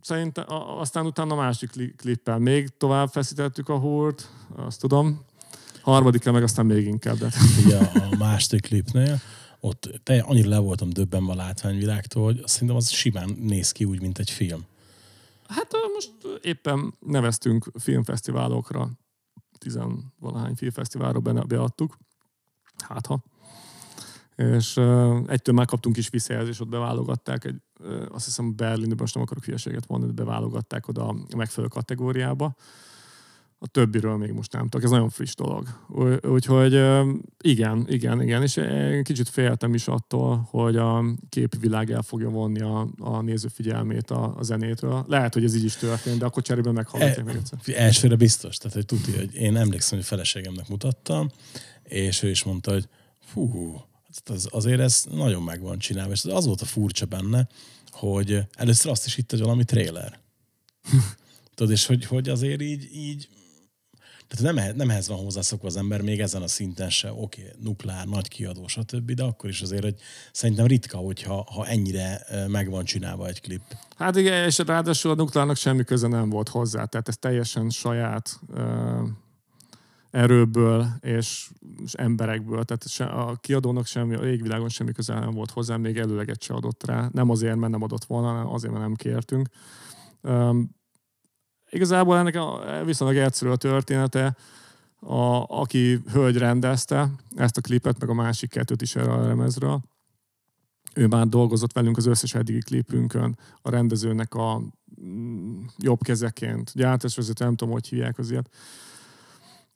szerintem aztán utána a másik klippel még tovább feszítettük a húrt, azt tudom. Harmadikkel meg aztán még inkább. De. Ugye a második klipnél, ott te, annyira le voltam döbbenve a látványvilágtól, hogy szerintem az simán néz ki úgy, mint egy film. Hát most éppen neveztünk filmfesztiválokra, tizenvalahány filmfesztiválra beadtuk, hát ha. És uh, egytől megkaptunk is visszajelzést, ott beválogatták, egy, uh, azt hiszem Berlinben, most nem akarok hülyeséget mondani, de beválogatták oda a megfelelő kategóriába. A többiről még most nem tudok, ez nagyon friss dolog. Úgyhogy igen, igen, igen, és én kicsit féltem is attól, hogy a képvilág el fogja vonni a, a néző figyelmét a, a zenétől. Lehet, hogy ez így is történt, de akkor cserébe meghallgatják E, még egyszer. elsőre biztos, tehát hogy tudja, hogy én emlékszem, hogy feleségemnek mutattam, és ő is mondta, hogy fú, az, azért ez nagyon meg van csinálva, és az volt a furcsa benne, hogy először azt is hitt, hogy valami tréler. Tudod, és hogy, hogy azért így, így tehát nem, nem ehhez van hozzászokva az ember, még ezen a szinten se, oké, okay, nukleár, nagy kiadó, stb., de akkor is azért, hogy szerintem ritka, hogyha ha ennyire meg van csinálva egy klip. Hát igen, és ráadásul a nukleárnak semmi köze nem volt hozzá, tehát ez teljesen saját uh, erőből és, és emberekből, tehát se, a kiadónak semmi, a égvilágon semmi köze nem volt hozzá, még előleget se adott rá. Nem azért, mert nem adott volna, hanem azért, mert nem kértünk. Um, igazából ennek a, viszonylag egyszerű a története, a, aki hölgy rendezte ezt a klipet, meg a másik kettőt is erre a lemezről, ő már dolgozott velünk az összes eddigi klipünkön, a rendezőnek a mm, jobb kezeként, gyártásvezető, nem tudom, hogy hívják az ilyet.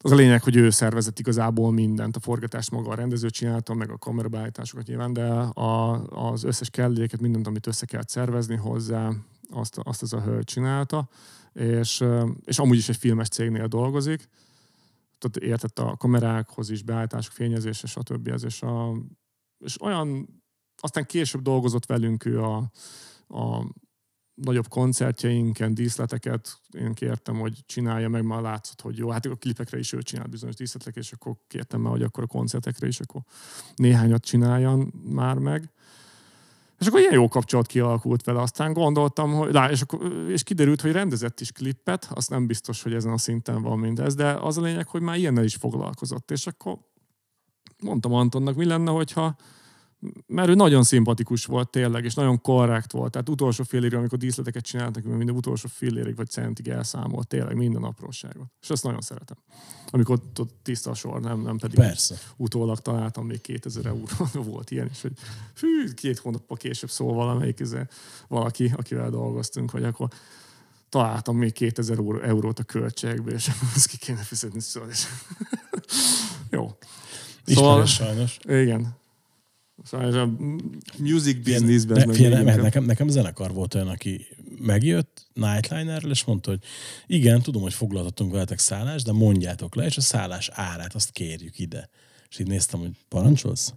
Az a lényeg, hogy ő szervezett igazából mindent. A forgatást maga a rendező csinálta, meg a kamerabeállításokat nyilván, de a, az összes kelléket, mindent, amit össze kellett szervezni hozzá, azt, azt ez a hölgy csinálta. És, és amúgy is egy filmes cégnél dolgozik. Tehát értett a kamerákhoz is, beállítások, fényezése, stb. Ez, és, a, és olyan aztán később dolgozott velünk ő a, a nagyobb koncertjeinken, díszleteket én kértem, hogy csinálja meg, már látszott, hogy jó, hát a klipekre is ő csinált bizonyos díszleteket, és akkor kértem már, hogy akkor a koncertekre is akkor néhányat csináljon már meg. És akkor ilyen jó kapcsolat kialakult vele. Aztán gondoltam, hogy lá, és, akkor, és kiderült, hogy rendezett is klippet, azt nem biztos, hogy ezen a szinten van mindez, de az a lényeg, hogy már ilyennel is foglalkozott. És akkor mondtam Antonnak, mi lenne, hogyha mert ő nagyon szimpatikus volt tényleg, és nagyon korrekt volt. Tehát utolsó fél évig, amikor díszleteket csinált nekünk, minden utolsó fél évig vagy centig elszámolt tényleg minden apróságot. És azt nagyon szeretem. Amikor ott, tiszta a sor, nem, nem pedig Persze. utólag találtam még 2000 euró. volt ilyen is, hogy hű, két hónappal később szól valamelyik izé, valaki, akivel dolgoztunk, hogy akkor találtam még 2000 euró- eurót a költségekből, és ezt ki kéne fizetni. Szóval és... Jó. Ismerős sajnos. Igen. Szóval a music businessben ne- figyelj, mert nekem, nekem zenekar volt olyan, aki megjött Nightlinerről, és mondta, hogy igen, tudom, hogy foglaltatunk veletek szállást, de mondjátok le, és a szállás árát azt kérjük ide. És így néztem, hogy parancsolsz?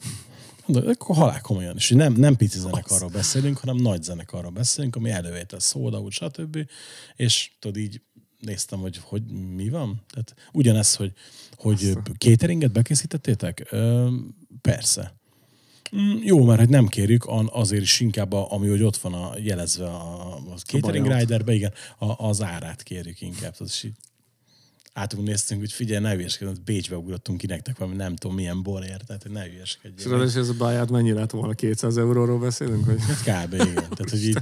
Mondom, akkor halál komolyan. És nem, nem pici zenekarról beszélünk, hanem nagy zenekarról beszélünk, ami elővétel, szóda, úgy, stb. És tudod, így néztem, hogy, hogy mi van. Tehát ugyanez, hogy, hogy cateringet bekészítettétek? Ö, persze. Mm, Jó, mert hogy nem kérjük, azért is inkább, a, ami hogy ott van a, jelezve a, a catering bajot. riderbe, igen, a, az árát kérjük inkább. Tehát is így átunk néztünk, hogy figyelj, ne hülyeskedj, Bécsbe ugrottunk ki nektek valami nem tudom milyen borért, tehát hogy ne És hülyeskedjél. ráadásul ez a báját mennyi lett volna? 200 euróról beszélünk? Hogy Hát Kb. igen. Tehát, hogy így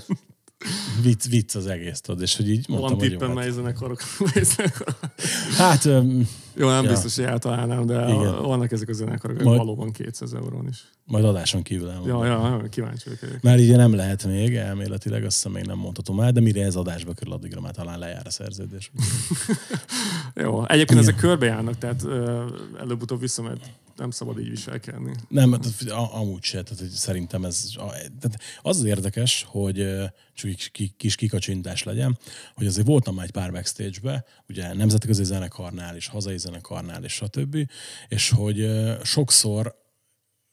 vicc, vicc az egész, tudod, és hogy így mondtam, van tippem, hát, mely zenekarok. hát öm, Jó, nem Ja. biztos, hogy eltalálnám, de Igen. vannak ezek a zenekarok, Majd- valóban 200 eurón is. majd adáson kívül elmondom. Ja, ja, kíváncsi vagyok. Már így nem lehet még, elméletileg azt hiszem még nem mondhatom el, de mire ez adásba kerül, addigra már talán lejár a szerződés. Jó, egyébként ezek körbejárnak, tehát előbb-utóbb vissza, mert nem szabad így viselkedni. Nem, hát a- amúgy se. Tehát, szerintem ez... Tehát az az érdekes, hogy csak egy ki- kis kikacsintás legyen, hogy azért voltam már egy pár backstage-be, ugye nemzetközi zenekarnál és hazai zenekarnál és stb. És hogy sokszor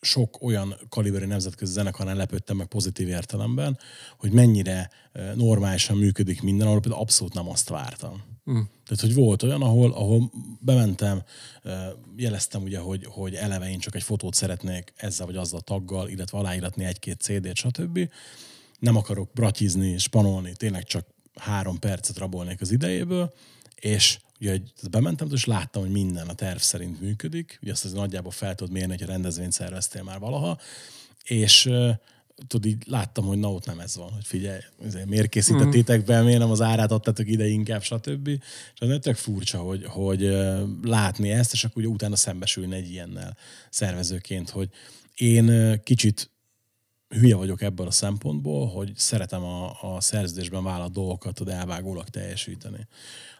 sok olyan kaliberű nemzetközi zenekarnál lepődtem meg pozitív értelemben, hogy mennyire normálisan működik minden, ahol például abszolút nem azt vártam. Mm. Tehát, hogy volt olyan, ahol, ahol bementem, jeleztem ugye, hogy, hogy eleve én csak egy fotót szeretnék ezzel vagy azzal a taggal, illetve aláíratni egy-két CD-t, stb. Nem akarok bratizni, spanolni, tényleg csak három percet rabolnék az idejéből, és ugye bementem, és láttam, hogy minden a terv szerint működik, ugye azt az nagyjából fel tudod mérni, hogy rendezvényt szerveztél már valaha, és tudod, így láttam, hogy na ott nem ez van, hogy figyelj, miért készítettétek be, miért nem az árát adtatok ide inkább, stb. És az tök furcsa, hogy, hogy látni ezt, és akkor ugye utána szembesülni egy ilyennel szervezőként, hogy én kicsit hülye vagyok ebből a szempontból, hogy szeretem a, a szerződésben vállalt dolgokat tud elvágólag teljesíteni.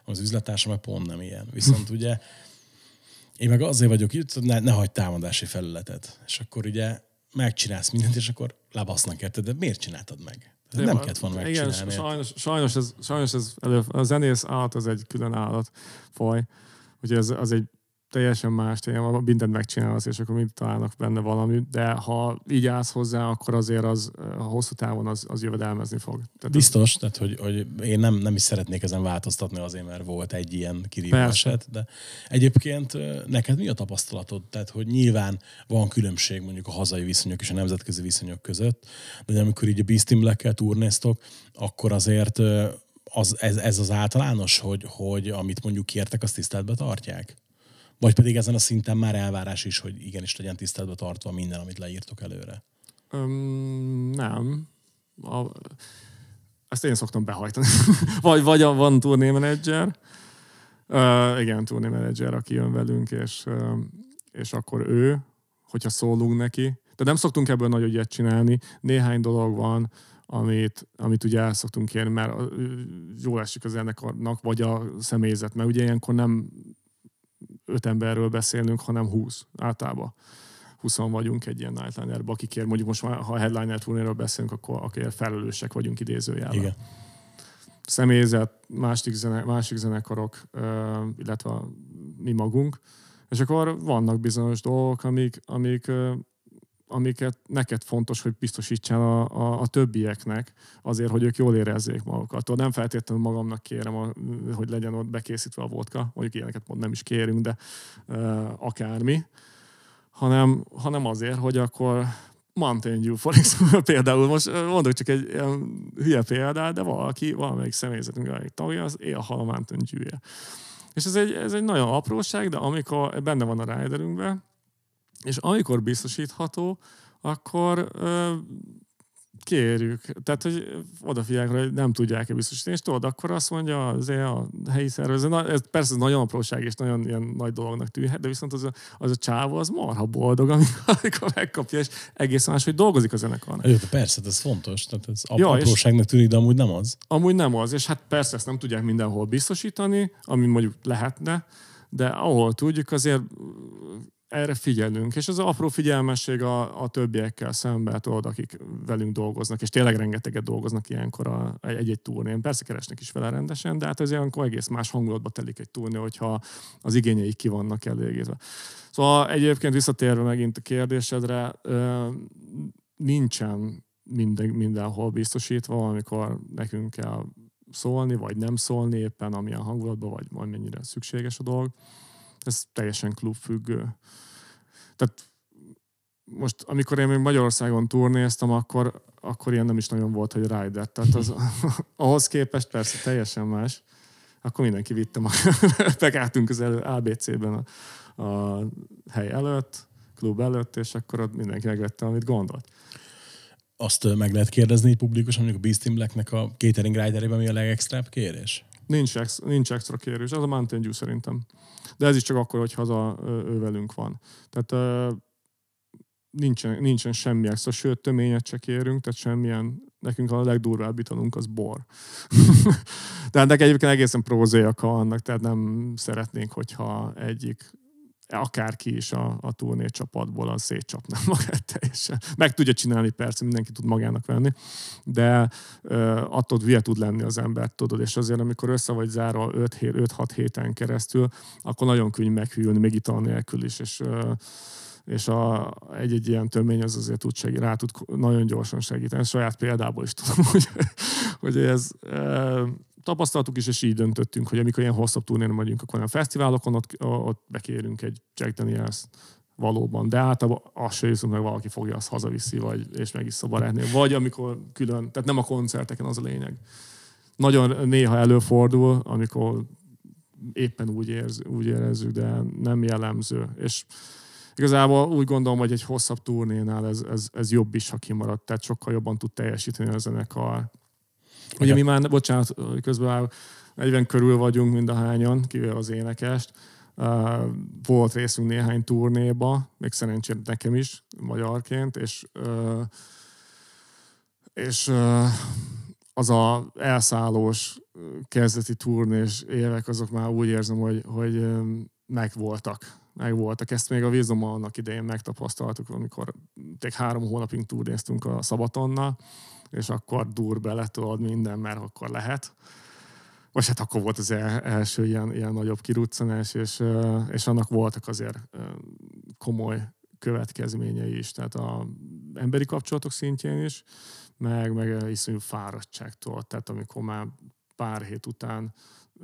Az üzletársam meg pont nem ilyen. Viszont ugye én meg azért vagyok itt, ne, ne hagyd támadási felületet. És akkor ugye megcsinálsz mindent, és akkor lebasznak érted, de miért csináltad meg? Ez nem kellett volna Igen, megcsinálni. sajnos, sajnos, ez, sajnos ez elő, a zenész állat az egy külön állatfaj. Ugye ez az egy teljesen más, tényleg mindent megcsinálsz, és akkor mind találnak benne valamit, de ha így állsz hozzá, akkor azért az a hosszú távon az, az jövedelmezni fog. Tehát Biztos, tehát hogy, hogy én nem, nem is szeretnék ezen változtatni azért, mert volt egy ilyen Persze. eset, de egyébként neked mi a tapasztalatod? Tehát, hogy nyilván van különbség mondjuk a hazai viszonyok és a nemzetközi viszonyok között, de amikor így a Beast Team turnéztok, akkor azért az, ez, ez az általános, hogy, hogy amit mondjuk kértek, azt tiszteletbe tartják? Vagy pedig ezen a szinten már elvárás is, hogy igenis legyen tiszteletbe tartva minden, amit leírtok előre? Öm, nem. A, ezt én szoktam behajtani. vagy, vagy van turnémenedzser, uh, igen, turnémenedzser, aki jön velünk, és, uh, és akkor ő, hogyha szólunk neki, de nem szoktunk ebből nagy ügyet csinálni, néhány dolog van, amit, amit ugye el szoktunk kérni, mert jól esik az zenekarnak, vagy a személyzet, mert ugye ilyenkor nem öt emberről beszélünk, hanem húsz általában. 20 vagyunk egy ilyen nightlinerben, akik ér, mondjuk most már, ha a headliner turnéről beszélünk, akkor akik felelősek vagyunk idézőjelben. Igen. Személyzet, másik, zene, másik zenekarok, illetve mi magunk. És akkor vannak bizonyos dolgok, amik, amik, amiket neked fontos, hogy biztosítsál a, a, a többieknek, azért, hogy ők jól érezzék magukat. Tudod, nem feltétlenül magamnak kérem, a, hogy legyen ott bekészítve a vodka, mondjuk ilyeneket pont nem is kérünk, de uh, akármi, hanem, hanem azért, hogy akkor Mountain Dew for example, például most ö, mondok csak egy ilyen hülye példát, de valaki, valamelyik személyzetünk, valamelyik tagja, az éjhal a Mountain Dew-je. És ez egy, ez egy nagyon apróság, de amikor benne van a riderünkben, és amikor biztosítható, akkor ö, kérjük. Tehát, hogy odafigyelnek, rá, hogy nem tudják-e biztosítani, és tudod, akkor azt mondja azért a helyi szervező, na, ez persze ez nagyon apróság és nagyon ilyen nagy dolognak tűnhet, de viszont az a, az a csávó az marha boldog, amikor, amikor megkapja, és egész más, hogy dolgozik a zenekarnak. Jó, persze, ez fontos. Tehát ez Ja, apróságnak tűnik, de amúgy nem az. Amúgy nem az, és hát persze ezt nem tudják mindenhol biztosítani, ami mondjuk lehetne, de ahol tudjuk, azért erre figyelünk. És az apró figyelmesség a, a többiekkel szemben, tudod, akik velünk dolgoznak, és tényleg rengeteget dolgoznak ilyenkor a- egy-egy turnén. Persze keresnek is vele rendesen, de hát ez ilyenkor egész más hangulatba telik egy turné, hogyha az igényeik ki vannak elégítve. Szóval egyébként visszatérve megint a kérdésedre, nincsen minden, mindenhol biztosítva, amikor nekünk kell szólni, vagy nem szólni éppen, amilyen hangulatban, vagy majd mennyire szükséges a dolog. Ez teljesen klubfüggő. Tehát most, amikor én még Magyarországon turnéztam, akkor, akkor ilyen nem is nagyon volt, hogy rider. Tehát az, ahhoz képest persze teljesen más. Akkor mindenki vitte ma. Megálltunk az elő ABC-ben a, a hely előtt, klub előtt, és akkor ott mindenki megvette, amit gondolt. Azt meg lehet kérdezni publikusan, mondjuk a Beast Team Blacknek a catering riderében mi a legextrább kérés? Nincs, ex, nincs extra kérés, az a Mountain Dew szerintem. De ez is csak akkor, hogy haza ö, ő velünk van. Tehát nincsen, nincsen semmi extra, sőt töményet se kérünk, tehát semmilyen, nekünk a legdurvább italunk az bor. de ennek egyébként egészen prózéjaka vannak, tehát nem szeretnénk, hogyha egyik akárki is a, a turné csapatból az szétcsapná magát teljesen. Meg tudja csinálni, persze, mindenki tud magának venni, de ö, attól hülye tud lenni az ember, tudod, és azért, amikor össze vagy zárva 5-6 héten keresztül, akkor nagyon könnyű meghűlni, még ital nélkül is, és ö, és a, egy-egy ilyen tömény az azért tud segít, rá tud nagyon gyorsan segíteni. Saját példából is tudom, hogy, hogy ez tapasztaltuk is, és így döntöttünk, hogy amikor ilyen hosszabb turnén megyünk, akkor olyan fesztiválokon ott, ott bekérünk egy Jack Daniels valóban, de általában azt se hiszem, meg valaki fogja, azt hazaviszi, vagy, és megissza barátnél. Vagy amikor külön, tehát nem a koncerteken az a lényeg. Nagyon néha előfordul, amikor éppen úgy, érz, úgy érezzük, de nem jellemző. És igazából úgy gondolom, hogy egy hosszabb turnénál ez, ez, ez jobb is, ha kimaradt, tehát sokkal jobban tud teljesíteni a zenekar. Ugye Igen. mi már, bocsánat, közben 40 körül vagyunk mind a hányan, kivéve az énekest. Uh, volt részünk néhány turnéba, még szerencsére nekem is, magyarként, és uh, és ö, az a elszállós kezdeti turnés évek, azok már úgy érzem, hogy, hogy megvoltak. Megvoltak. Ezt még a vízom annak idején megtapasztaltuk, amikor tényleg három hónapig turnéztünk a Szabatonnal, és akkor dur bele tudod minden, mert akkor lehet. Vagy hát akkor volt az el, első ilyen, ilyen nagyobb kiruccanás, és, és annak voltak azért komoly következményei is, tehát a emberi kapcsolatok szintjén is, meg, meg iszonyú fáradtságtól, tehát amikor már pár hét után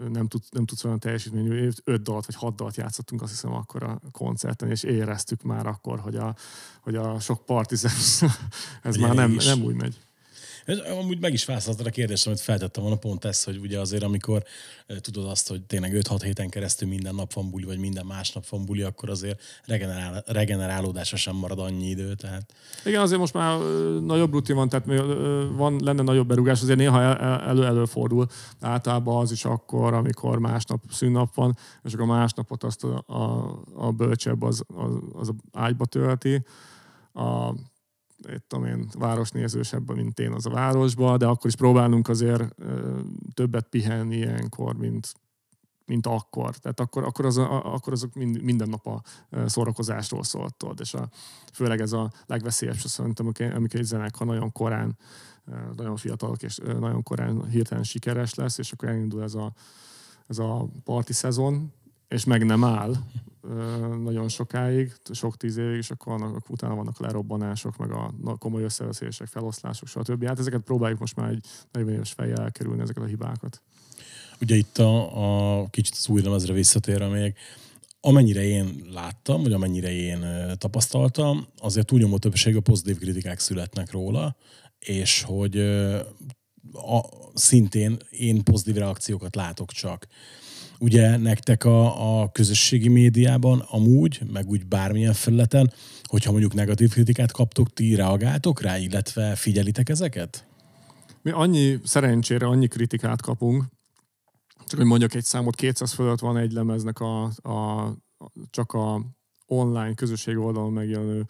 nem, tud, nem tudsz olyan teljesítményű, öt dalt vagy hat dalt játszottunk, azt hiszem akkor a koncerten, és éreztük már akkor, hogy a, hogy a sok partizán, ez Hogy már nem, is. nem úgy megy. Ez, amúgy meg is válaszoltad a kérdést, amit feltettem volna, pont ez, hogy ugye azért, amikor tudod azt, hogy tényleg 5-6 héten keresztül minden nap van buli, vagy minden másnap van buli, akkor azért regenerál, regenerálódásra sem marad annyi idő, tehát Igen, azért most már nagyobb rutin van, tehát van, lenne nagyobb berugás, azért néha el- el- elő előfordul. Általában az is akkor, amikor másnap szünnap van, és akkor másnapot azt a, a, a bölcsebb az, az, az ágyba tölti. A, itt tudom én, városnézősebb, mint én az a városba, de akkor is próbálunk azért többet pihenni ilyenkor, mint, mint akkor. Tehát akkor, akkor, az, akkor azok mind, minden nap a szórakozásról szólt, tudod, és a, főleg ez a legveszélyesebb szerintem, amikor- egy zenekar nagyon korán, nagyon fiatalok, és nagyon korán hirtelen sikeres lesz, és akkor elindul ez a, ez a parti szezon, és meg nem áll nagyon sokáig, sok tíz évig, és akkor annak, utána vannak a lerobbanások, meg a na- komoly összeveszések, feloszlások, stb. Hát ezeket próbáljuk most már egy 40 éves fejjel elkerülni, ezeket a hibákat. Ugye itt a, a kicsit az új lemezre visszatérve még, amennyire én láttam, vagy amennyire én tapasztaltam, azért túlnyomó többsége pozitív kritikák születnek róla, és hogy a, szintén én pozitív reakciókat látok csak. Ugye nektek a, a közösségi médiában amúgy, meg úgy bármilyen felületen, hogyha mondjuk negatív kritikát kaptok, ti reagáltok rá, illetve figyelitek ezeket? Mi annyi, szerencsére annyi kritikát kapunk, csak hogy mondjak egy számot, 200 fölött van egy lemeznek a, a, csak a online közösség oldalon megjelenő,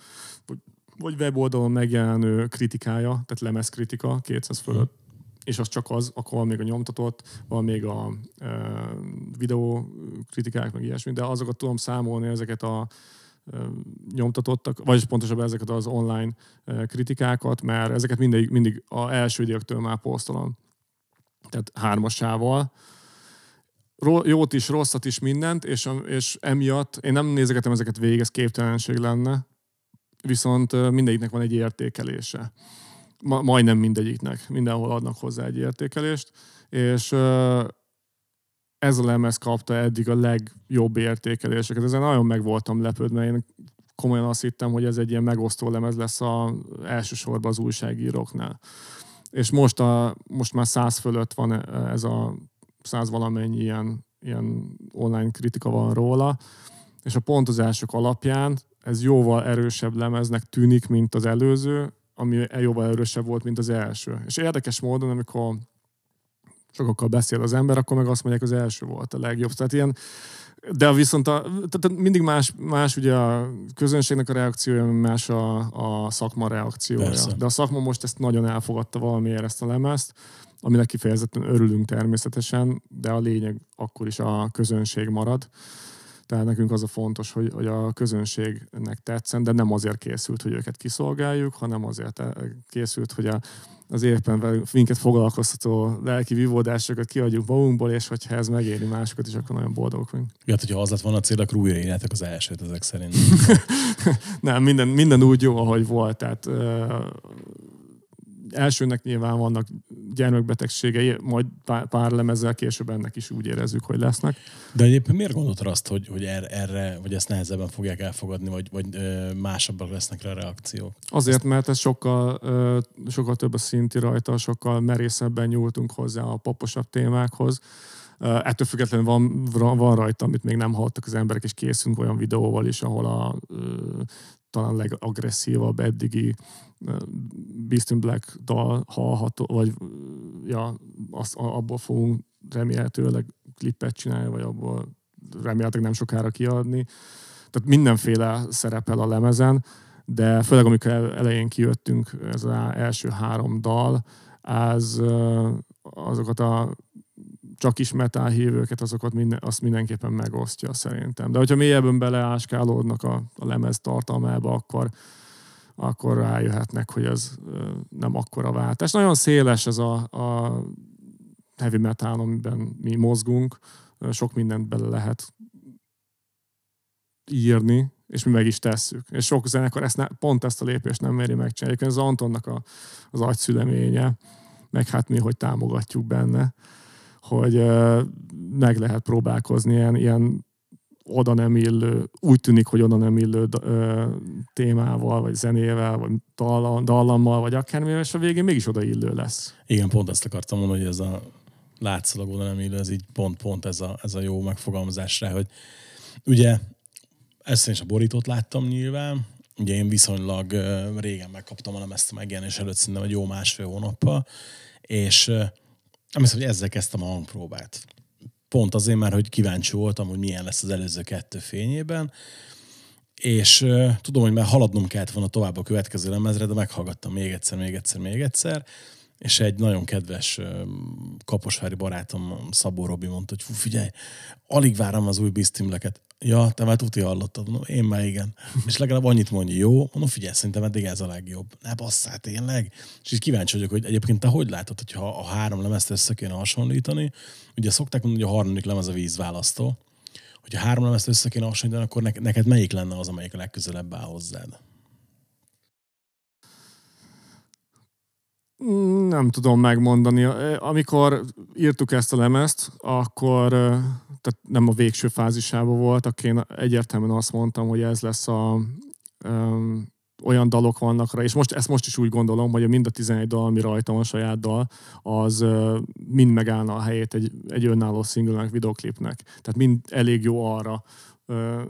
vagy, weboldalon megjelenő kritikája, tehát lemezkritika 200 fölött, és az csak az, akkor van még a nyomtatott, van még a e, videó kritikák, meg ilyesmi, de azokat tudom számolni, ezeket a e, nyomtatottak, vagyis pontosabban ezeket az online e, kritikákat, mert ezeket mindig, mindig a első időktől már posztolom. Tehát hármasával. Jót is, rosszat is, mindent, és, és emiatt én nem nézegetem ezeket végig, ez képtelenség lenne, viszont mindegyiknek van egy értékelése. Ma, majdnem mindegyiknek, mindenhol adnak hozzá egy értékelést, és ez a lemez kapta eddig a legjobb értékeléseket. Ezen nagyon meg voltam lepődve, én komolyan azt hittem, hogy ez egy ilyen megosztó lemez lesz a, elsősorban az újságíróknál. És most, a, most már száz fölött van ez a száz valamennyi ilyen, ilyen online kritika van róla, és a pontozások alapján ez jóval erősebb lemeznek tűnik, mint az előző, ami jóval erősebb volt, mint az első. És érdekes módon, amikor sokakkal beszél az ember, akkor meg azt mondják, az első volt a legjobb. Tehát ilyen, de viszont a, tehát mindig más, más ugye a közönségnek a reakciója, más a, a szakma reakciója. Persze. De a szakma most ezt nagyon elfogadta valamiért ezt a lemezt, aminek kifejezetten örülünk természetesen, de a lényeg akkor is a közönség marad. Tehát nekünk az a fontos, hogy, hogy a közönségnek tetszen, de nem azért készült, hogy őket kiszolgáljuk, hanem azért eh, készült, hogy a, az éppen minket foglalkoztató lelki vívódásokat kiadjuk magunkból, és hogyha ez megéri másokat is, akkor nagyon boldogok vagyunk. Ja, hát, hogyha az lett volna a cél, akkor újra írjátok az elsőt ezek szerint. Nem, minden, minden úgy jó, ahogy volt. Tehát ö, elsőnek nyilván vannak gyermekbetegségei, majd pár, lemezzel később ennek is úgy érezzük, hogy lesznek. De egyébként miért gondoltad azt, hogy, hogy erre, erre, vagy ezt nehezebben fogják elfogadni, vagy, vagy másabbak lesznek rá a reakciók? Azért, mert ez sokkal, sokkal több a szinti rajta, sokkal merészebben nyúltunk hozzá a poposabb témákhoz. Ettől függetlenül van, van rajta, amit még nem hallottak az emberek, és készülünk olyan videóval is, ahol a talán legagresszívabb eddigi Beast in Black dal hallható, vagy ja, azt, abból fogunk remélhetőleg klippet csinálni, vagy abból remélhetőleg nem sokára kiadni. Tehát mindenféle szerepel a lemezen, de főleg amikor elején kijöttünk, ez az első három dal, az azokat a csak is metal hívőket, azokat minden, azt mindenképpen megosztja szerintem. De hogyha mélyebben beleáskálódnak a, a lemez tartalmába, akkor, akkor rájöhetnek, hogy ez nem akkora váltás. Nagyon széles ez a, a heavy metal, amiben mi mozgunk, sok mindent bele lehet írni, és mi meg is tesszük. És sok zenekar ezt ne, pont ezt a lépést nem méri megcsinálni. Ez Antonnak a, az agyszüleménye, meg hát mi, hogy támogatjuk benne, hogy meg lehet próbálkozni ilyen, ilyen oda nem illő, úgy tűnik, hogy oda nem illő témával, vagy zenével, vagy dallam, dallammal, vagy akármivel, és a végén mégis oda illő lesz. Igen, pont ezt akartam mondani, hogy ez a látszólag oda nem illő, ez így pont-pont ez a, ez a jó megfogalmazás rá, hogy ugye ezt én is a borítót láttam nyilván, ugye én viszonylag régen megkaptam a lemezt a megjelenés előtt, szerintem egy jó másfél hónappal, és nem hiszem, hogy ezzel kezdtem a hangpróbát. Pont azért, mert hogy kíváncsi voltam, hogy milyen lesz az előző kettő fényében, és uh, tudom, hogy már haladnom kellett volna tovább a következő lemezre, de meghallgattam még egyszer, még egyszer, még egyszer, és egy nagyon kedves kaposvári barátom, Szabó Robi mondta, hogy fú, figyelj, alig várom az új biztimleket. Ja, te már tuti hallottad. Mondom, én már igen. És legalább annyit mondja, jó? Mondom, figyelj, szerintem eddig ez a legjobb. Ne basszál, tényleg? És így kíváncsi vagyok, hogy egyébként te hogy látod, hogyha a három lemezt össze kéne hasonlítani? Ugye szokták mondani, hogy a harmadik lemez a vízválasztó. Hogyha három lemezt össze kéne hasonlítani, akkor neked melyik lenne az, amelyik a legközelebb áll hozzád? Nem tudom megmondani. Amikor írtuk ezt a lemezt, akkor tehát nem a végső fázisában volt, akkor én egyértelműen azt mondtam, hogy ez lesz a um, olyan dalok vannak rá, és most, ezt most is úgy gondolom, hogy mind a 11 dal, ami rajta a saját dal, az uh, mind megállna a helyét egy, egy önálló singlenek, videoklipnek. Tehát mind elég jó arra, uh,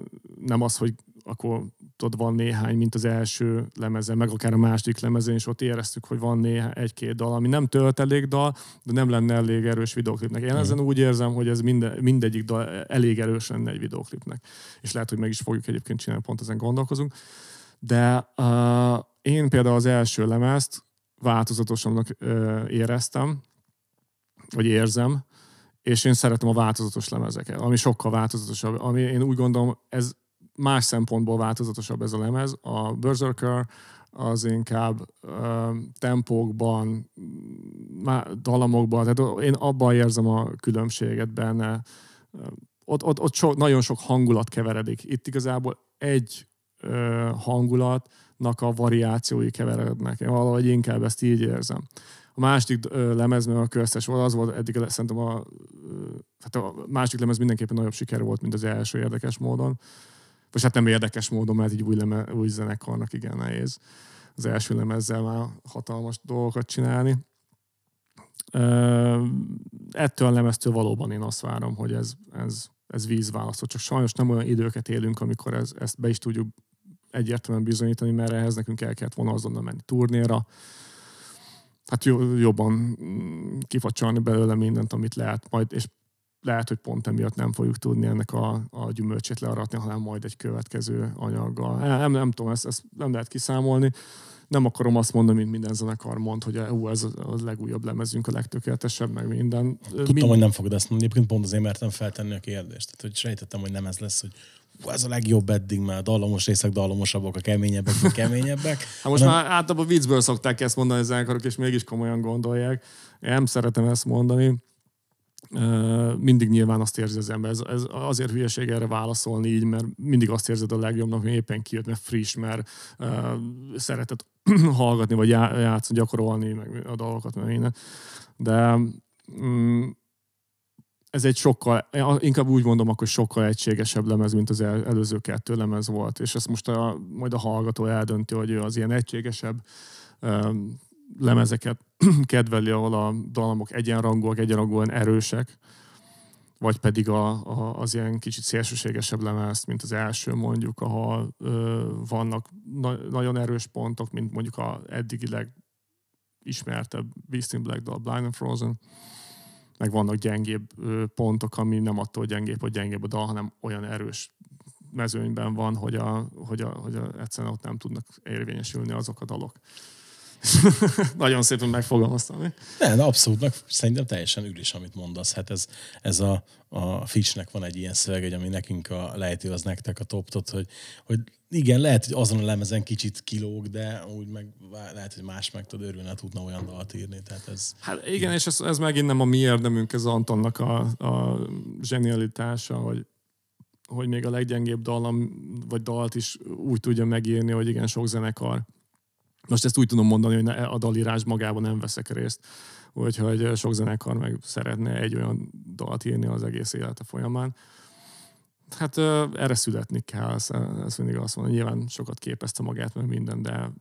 nem az, hogy akkor ott van néhány, mint az első lemezen, meg akár a második lemezen, és ott éreztük, hogy van néhány, egy-két dal, ami nem tölt elég dal, de nem lenne elég erős videoklipnek. Én mm. ezen úgy érzem, hogy ez minde, mindegyik dal elég erős lenne egy videoklipnek. És lehet, hogy meg is fogjuk egyébként csinálni, pont ezen gondolkozunk. De uh, én például az első lemezt változatosabbnak uh, éreztem, vagy érzem, és én szeretem a változatos lemezeket, ami sokkal változatosabb, ami én úgy gondolom, ez más szempontból változatosabb ez a lemez. A Berserker az inkább uh, tempókban, dalamokban, tehát én abban érzem a különbséget benne. Ott, ott, ott so, nagyon sok hangulat keveredik. Itt igazából egy uh, hangulatnak a variációi keverednek. Én valahogy inkább ezt így érzem. A másik lemez, mert a köztes volt, az volt eddig szerintem a, hát a másik lemez mindenképpen nagyobb siker volt, mint az első érdekes módon. Vagy hát nem érdekes módon, mert így új, leme, új zenekarnak igen nehéz az első lemezzel már hatalmas dolgokat csinálni. Ettől a lemeztől valóban én azt várom, hogy ez, ez, ez vízválasztó. Csak sajnos nem olyan időket élünk, amikor ez, ezt be is tudjuk egyértelműen bizonyítani, mert ehhez nekünk el kellett volna azonnal menni turnéra. Hát jobban kifacsolni belőle mindent, amit lehet, majd, és lehet, hogy pont emiatt nem fogjuk tudni ennek a, a gyümölcsét learatni, hanem majd egy következő anyaggal. Nem, nem tudom, ezt, ezt nem lehet kiszámolni. Nem akarom azt mondani, mint minden zenekar mond, hogy hú, ez a legújabb lemezünk, a legtökéletesebb, meg minden. Tudtam, Mind... hogy nem fogod ezt mondani, egyébként pont azért mertem feltenni a kérdést. Tehát, hogy sejtettem, hogy nem ez lesz, hogy hú, ez a legjobb eddig, mert a dallamos részek dallamosabbak, a keményebbek, a keményebbek. hát most hanem... már általában viccből szokták ezt mondani a zenekarok, és mégis komolyan gondolják. Én nem szeretem ezt mondani mindig nyilván azt érzi az ember. Ez, ez azért hülyeség erre válaszolni így, mert mindig azt érzed a legjobbnak, hogy éppen kijött, mert friss, mert uh, szeretett hallgatni, vagy játszani, gyakorolni, meg a dolgokat, meg minden. De um, ez egy sokkal, inkább úgy mondom, akkor sokkal egységesebb lemez, mint az el, előző kettő lemez volt. És ezt most a, majd a hallgató eldönti, hogy az ilyen egységesebb um, lemezeket kedveli, ahol a dallamok egyenrangúak, egyenrangúan erősek, vagy pedig a, a, az ilyen kicsit szélsőségesebb lemez, mint az első mondjuk, ahol ö, vannak na, nagyon erős pontok, mint mondjuk a eddigileg ismertebb Beast in Black dal, Blind and Frozen, meg vannak gyengébb ö, pontok, ami nem attól gyengébb, hogy gyengébb a dal, hanem olyan erős mezőnyben van, hogy, a, hogy, a, hogy a, egyszerűen ott nem tudnak érvényesülni azok a dalok. Nagyon szépen megfogalmaztam. Nem, abszolút, meg szerintem teljesen ülis, amit mondasz. Hát ez, ez a, a Fitchnek van egy ilyen szöveg, ami nekünk a lejti, az nektek a toptot, hogy, hogy igen, lehet, hogy azon a lemezen kicsit kilóg, de úgy meg lehet, hogy más meg tud örülni, tudna olyan dalt írni. Tehát ez... Hát igen, és ez, ez megint nem a mi érdemünk, ez Antonnak a, a zsenialitása, hogy hogy még a leggyengébb dallam, vagy dalt is úgy tudja megírni, hogy igen, sok zenekar most ezt úgy tudom mondani, hogy a dalírás magában nem veszek részt, úgyhogy sok zenekar meg szeretne egy olyan dalt írni az egész élete folyamán. Hát erre születni kell, ezt mindig azt mondom, nyilván sokat képezte magát, meg minden, de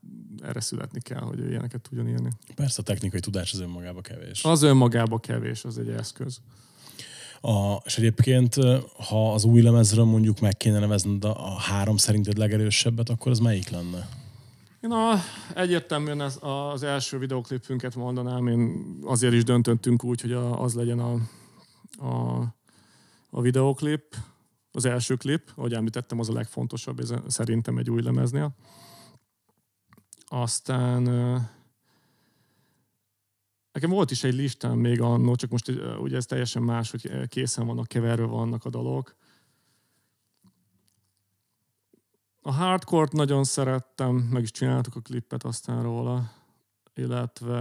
erre születni kell, hogy ilyeneket tudjon írni. Persze a technikai tudás az önmagába kevés. Az önmagába kevés, az egy eszköz. A, és egyébként, ha az új lemezről mondjuk meg kéne nevezned a, a három szerinted legerősebbet, akkor az melyik lenne? Én a, egyértelműen az, az első videoklipünket mondanám, én azért is döntöttünk úgy, hogy a, az legyen a, a, a videoklip, az első klip, ahogy említettem, az a legfontosabb ez szerintem egy új lemeznél. Aztán nekem volt is egy listám még annó, csak most ugye ez teljesen más, hogy készen vannak, keverve vannak a dalok. A hardcore nagyon szerettem, meg is csináltuk a klippet aztán róla, illetve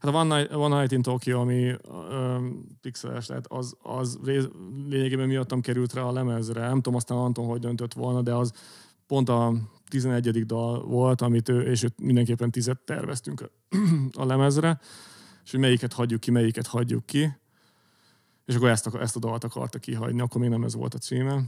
hát a One Night, One Night in Tokyo, ami um, pixeles, tehát az, az lényegében miattam került rá a lemezre. Nem tudom aztán Anton hogy döntött volna, de az pont a 11. dal volt, amit ő, és őt mindenképpen tizet terveztünk a, a lemezre, és hogy melyiket hagyjuk ki, melyiket hagyjuk ki. És akkor ezt a, ezt a dalt akarta kihagyni, akkor még nem ez volt a címe.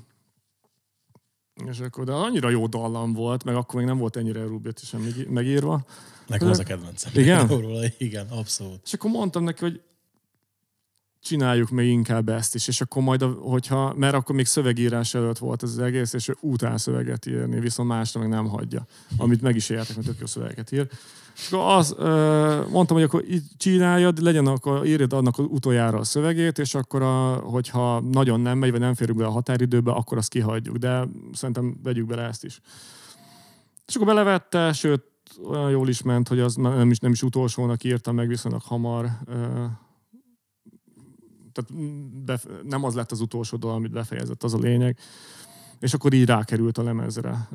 És akkor, de annyira jó dallam volt, meg akkor még nem volt ennyire sem megírva. Nekem az a kedvencem. Igen? Igen, abszolút. És akkor mondtam neki, hogy csináljuk még inkább ezt is, és akkor majd, hogyha, mert akkor még szövegírás előtt volt ez az egész, és ő utál szöveget írni, viszont másra meg nem hagyja, amit meg is értek, mert tök jó szöveget ír. És akkor az, mondtam, hogy akkor így csináljad, legyen akkor írjad annak utoljára a szövegét, és akkor, a, hogyha nagyon nem megy, vagy nem férünk be a határidőbe, akkor azt kihagyjuk, de szerintem vegyük bele ezt is. És akkor belevette, sőt, olyan jól is ment, hogy az nem is, nem is utolsónak írtam meg viszonylag hamar tehát nem az lett az utolsó dal, amit befejezett, az a lényeg. És akkor így rákerült a lemezre.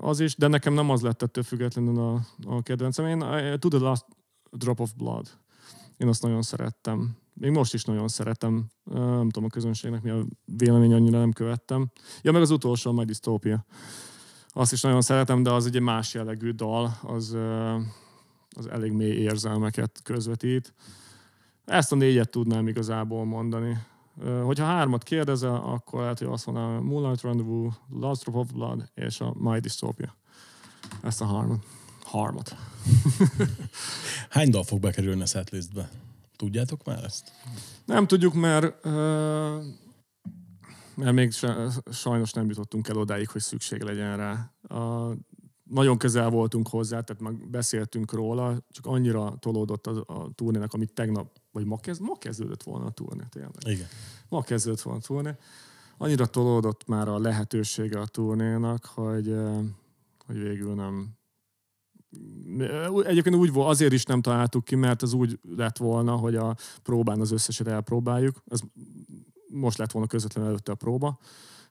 Az is, de nekem nem az lett ettől függetlenül a, a kedvencem. Én To the Last Drop of Blood. Én azt nagyon szerettem. Még most is nagyon szeretem. Nem tudom a közönségnek mi a vélemény, annyira nem követtem. Ja, meg az utolsó, My Dystopia. Azt is nagyon szeretem, de az egy más jellegű dal, az, az elég mély érzelmeket közvetít. Ezt a négyet tudnám igazából mondani. Hogyha hármat kérdezel, akkor lehet, hogy azt mondanám Moonlight Rendezvous, Last Drop of Blood és a My Dystopia. Ezt a hármat. Harmat. Hány dal fog bekerülni a setlistbe? Tudjátok már ezt? Nem tudjuk, mert, mert még sajnos nem jutottunk el odáig, hogy szükség legyen rá. Nagyon közel voltunk hozzá, tehát meg beszéltünk róla, csak annyira tolódott a, a turnének, amit tegnap vagy ma, kezd, ma kezdődött volna a turné, tényleg. Igen. Ma kezdődött volna a turné. Annyira tolódott már a lehetősége a turnénak, hogy, hogy végül nem, Egyébként úgy volt, azért is nem találtuk ki, mert az úgy lett volna, hogy a próbán az összeset elpróbáljuk. Ez most lett volna közvetlenül előtte a próba.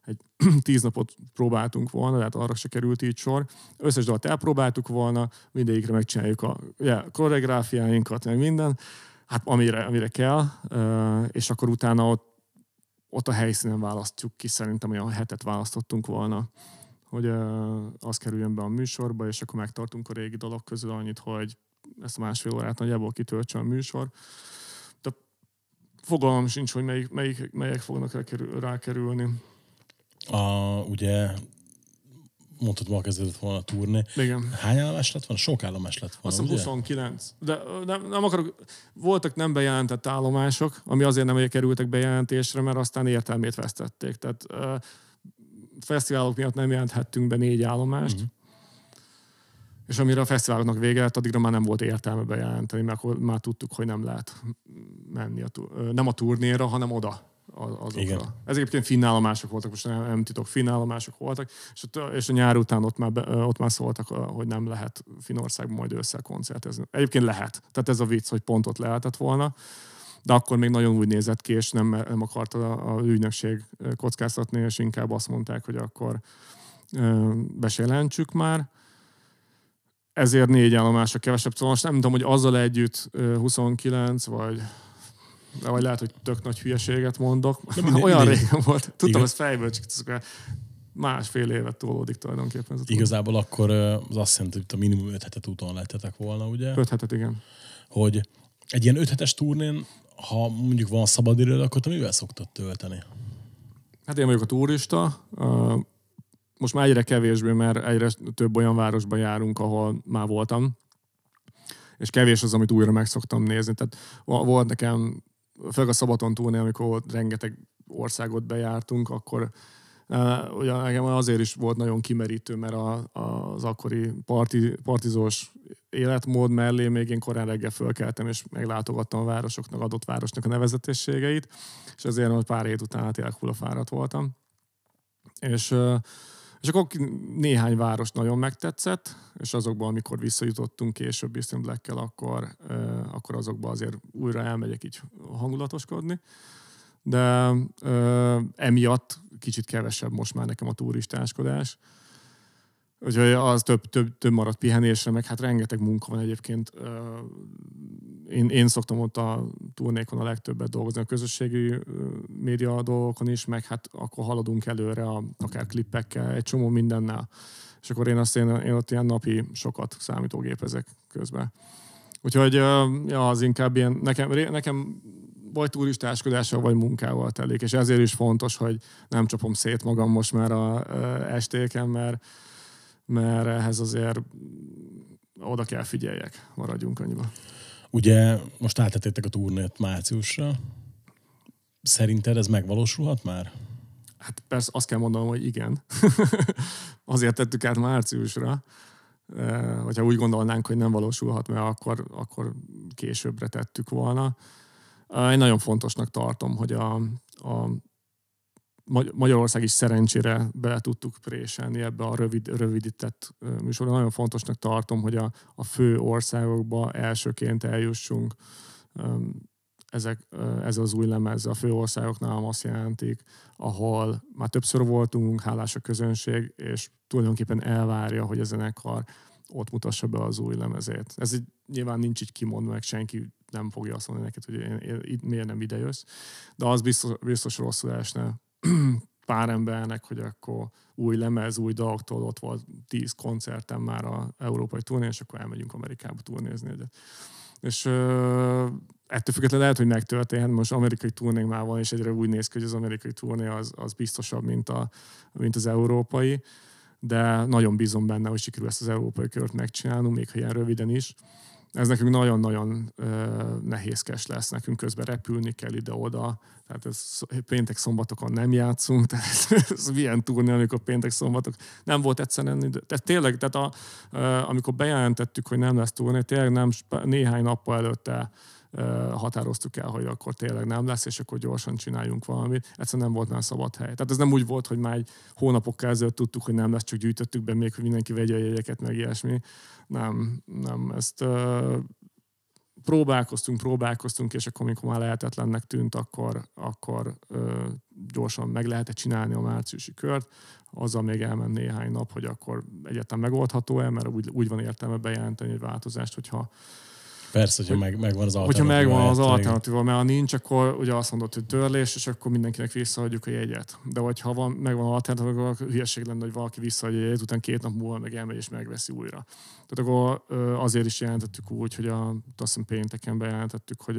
Egy tíz napot próbáltunk volna, tehát arra se került így sor. Összes dalt elpróbáltuk volna, mindegyikre megcsináljuk a yeah, koreográfiáinkat, meg minden hát amire, amire kell, és akkor utána ott, ott a helyszínen választjuk ki, szerintem olyan hetet választottunk volna, hogy az kerüljön be a műsorba, és akkor megtartunk a régi dolog közül annyit, hogy ezt a másfél órát nagyjából kitöltse a műsor. De fogalmam sincs, hogy melyik, melyik, melyek fognak rákerülni. A, ugye mondtad, ma kezdődött volna a turné. Igen. Hány állomás lett volna? Sok állomás lett volna, Azt hiszem 29. De nem, nem akarok, voltak nem bejelentett állomások, ami azért nem kerültek bejelentésre, mert aztán értelmét vesztették. Tehát uh, fesztiválok miatt nem jelenthettünk be négy állomást, uh-huh. és amire a fesztiváloknak vége lett, addigra már nem volt értelme bejelenteni, mert akkor már tudtuk, hogy nem lehet menni a, nem a turnéra, hanem oda azokra. Igen. Ez egyébként finnállomások voltak, most nem, nem titok, finnállomások voltak, és, ott, és a nyár után ott már, be, ott már szóltak, hogy nem lehet Finországban majd ősszel koncertezni. Egyébként lehet. Tehát ez a vicc, hogy pont ott lehetett volna de akkor még nagyon úgy nézett ki, és nem, nem akarta a, a ügynökség kockáztatni, és inkább azt mondták, hogy akkor be se jelentsük már. Ezért négy állomásra kevesebb, szóval most nem tudom, hogy azzal együtt ö, 29, vagy de vagy lehet, hogy tök nagy hülyeséget mondok. mindegy, Olyan mindegy. régen volt. Tudtam, Igen. ez fejből, csak másfél évet tolódik tulajdonképpen. Ez. Igazából akkor az azt jelenti, hogy a minimum 5 hetet úton lettetek volna, ugye? Öt hetet, igen. Hogy egy ilyen 5 hetes turnén, ha mondjuk van szabad időd, akkor te mivel szoktad tölteni? Hát én vagyok a turista. Most már egyre kevésbé, mert egyre több olyan városba járunk, ahol már voltam. És kevés az, amit újra meg szoktam nézni. Tehát vo- volt nekem, főleg a Szabaton túlnél, amikor rengeteg országot bejártunk, akkor Uh, ugye nekem azért is volt nagyon kimerítő, mert a, az akkori parti, partizós életmód mellé még én korán reggel fölkeltem, és meglátogattam a városoknak, adott városnak a nevezetességeit, és ezért pár hét után tényleg hullafáradt voltam. És, ö, és akkor néhány város nagyon megtetszett, és azokban, amikor visszajutottunk később Eastern Black-kel, akkor, ö, akkor azokban azért újra elmegyek így hangulatoskodni. De emiatt kicsit kevesebb most már nekem a turistáskodás. Úgyhogy az több, több, több maradt pihenésre, meg hát rengeteg munka van egyébként. Én, én szoktam ott a turnékon a legtöbbet dolgozni, a közösségi média dolgokon is, meg hát akkor haladunk előre, a, akár klippekkel, egy csomó mindennel. És akkor én azt én, én ott ilyen napi sokat számítógépezek közben. Úgyhogy ja, az inkább ilyen, nekem, nekem vagy turistáskodással, vagy munkával telik, és ezért is fontos, hogy nem csapom szét magam most már a ö, estéken, mert, mert ehhez azért oda kell figyeljek, maradjunk annyiba. Ugye most áttettétek a turnét márciusra. Szerinted ez megvalósulhat már? Hát persze azt kell mondanom, hogy igen. Azért tettük át márciusra. Eh, Hogyha úgy gondolnánk, hogy nem valósulhat meg, akkor, akkor későbbre tettük volna. Én nagyon fontosnak tartom, hogy a, a Magyarország is szerencsére bele tudtuk préselni ebbe a rövid, rövidített műsorra. Nagyon fontosnak tartom, hogy a, a fő országokba elsőként eljussunk. Ezek, ez az új lemez a fő országoknál azt jelentik, ahol már többször voltunk, hálás a közönség, és tulajdonképpen elvárja, hogy a zenekar ott mutassa be az új lemezét. Ez így, nyilván nincs így kimondva, meg senki nem fogja azt mondani neked, hogy én, én, én, miért nem ide jössz, de az biztos, biztos rosszul esne pár embernek, hogy akkor új lemez, új daloktól ott volt tíz koncertem már a európai turnén, és akkor elmegyünk Amerikába turnézni egyet. És ö, ettől függetlenül lehet, hogy megtörténhet, most amerikai turnénk már van, és egyre úgy néz ki, hogy az amerikai turné az, az biztosabb, mint, a, mint az európai, de nagyon bízom benne, hogy sikerül ezt az európai kört megcsinálnunk, még ha ilyen röviden is. Ez nekünk nagyon-nagyon nehézkes lesz, nekünk közben repülni kell ide-oda, tehát ez péntek szombatokon nem játszunk, tehát ez, ez milyen turné, amikor péntek szombatok. Nem volt egyszerűen. Tehát tényleg, tehát a, amikor bejelentettük, hogy nem lesz turné, tényleg nem, néhány nappal előtte határoztuk el, hogy akkor tényleg nem lesz, és akkor gyorsan csináljunk valamit. Egyszerűen nem volt már szabad hely. Tehát ez nem úgy volt, hogy már egy hónapokkal ezelőtt tudtuk, hogy nem lesz, csak gyűjtöttük be még, hogy mindenki vegye a jegyeket, meg ilyesmi. Nem, nem. Ezt próbálkoztunk, próbálkoztunk, és akkor, amikor már lehetetlennek tűnt, akkor, akkor ö, gyorsan meg lehetett csinálni a márciusi kört. Azzal még elment néhány nap, hogy akkor egyetem megoldható-e, mert úgy, úgy van értelme bejelenteni egy változást, hogyha Persze, hogyha meg, megvan az Hogyha alternatíva. megvan az alternatíva, mert ha nincs, akkor ugye azt mondod, hogy törlés, és akkor mindenkinek visszaadjuk a jegyet. De hogyha van, megvan az alternatíva, akkor hülyeség lenne, hogy valaki visszaadja a jegyet, után két nap múlva meg elmegy és megveszi újra. Tehát akkor azért is jelentettük úgy, hogy a, azt hiszem pénteken bejelentettük, hogy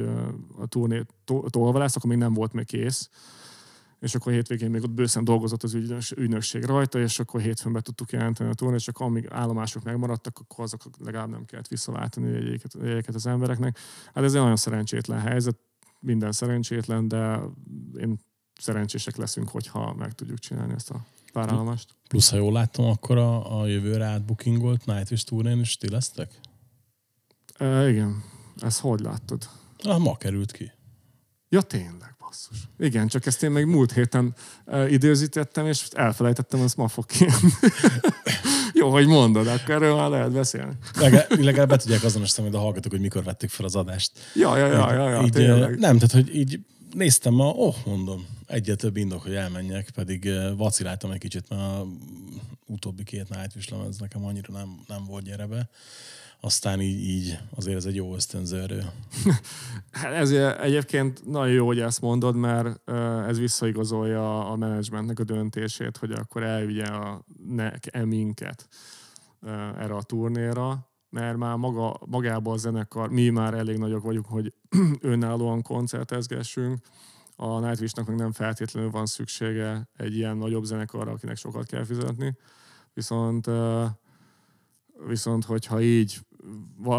a turné to- tolva lesz, akkor még nem volt még kész és akkor hétvégén még ott bőszen dolgozott az ügynöks, ügynökség rajta, és akkor hétfőn be tudtuk jelenteni a turnét, és akkor amíg állomások megmaradtak, akkor azok legalább nem kellett visszaváltani a jegyeket, jegyeket az embereknek. Hát ez egy nagyon szerencsétlen helyzet, minden szerencsétlen, de én szerencsések leszünk, hogyha meg tudjuk csinálni ezt a pár állomást. Plusz, ha jól láttam, akkor a, a jövőre átbookingolt Nightwish turnén is ti lesztek? E, igen, ezt hogy láttad? Ah, ma került ki. Ja, tényleg, basszus. Igen, csak ezt én még múlt héten időzítettem, és elfelejtettem, ezt ma fog kijönni. Jó, hogy mondod, akkor erről már lehet beszélni. Legalább, legalább be tudják azonosítani a hallgatók, hogy mikor vették fel az adást. Ja, ja, ja, ja, ja így, tényleg. Nem, tehát hogy így néztem ma, oh, mondom, egyet több indok, hogy elmenjek, pedig vaciláltam egy kicsit, mert a utóbbi két Nightwish lemez nekem annyira nem, nem volt gyere be. Aztán így, így azért ez egy jó ösztönző erő. Hát ez egyébként nagyon jó, hogy ezt mondod, mert ez visszaigazolja a menedzsmentnek a döntését, hogy akkor elvigye a ne, minket erre a turnéra, mert már maga, magában a zenekar, mi már elég nagyok vagyunk, hogy önállóan koncertezgessünk, a Nightwish-nak meg nem feltétlenül van szüksége egy ilyen nagyobb zenekarra, akinek sokat kell fizetni. Viszont, viszont hogyha így,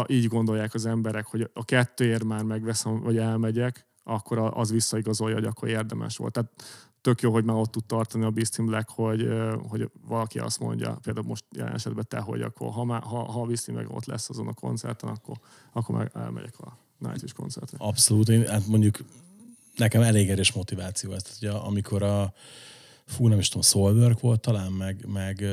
így gondolják az emberek, hogy a kettőért már megveszem, vagy elmegyek, akkor az visszaigazolja, hogy akkor érdemes volt. Tehát tök jó, hogy már ott tud tartani a Beast in Black, hogy, hogy valaki azt mondja, például most jelen esetben te, hogy akkor ha, már, ha, ha a Beast Black ott lesz azon a koncerten, akkor, akkor meg elmegyek a Nightwish koncertre. Abszolút, én hát mondjuk nekem elég erős motiváció ez. Tehát, ugye, amikor a fú, nem is tudom, Soulwork volt talán, meg, meg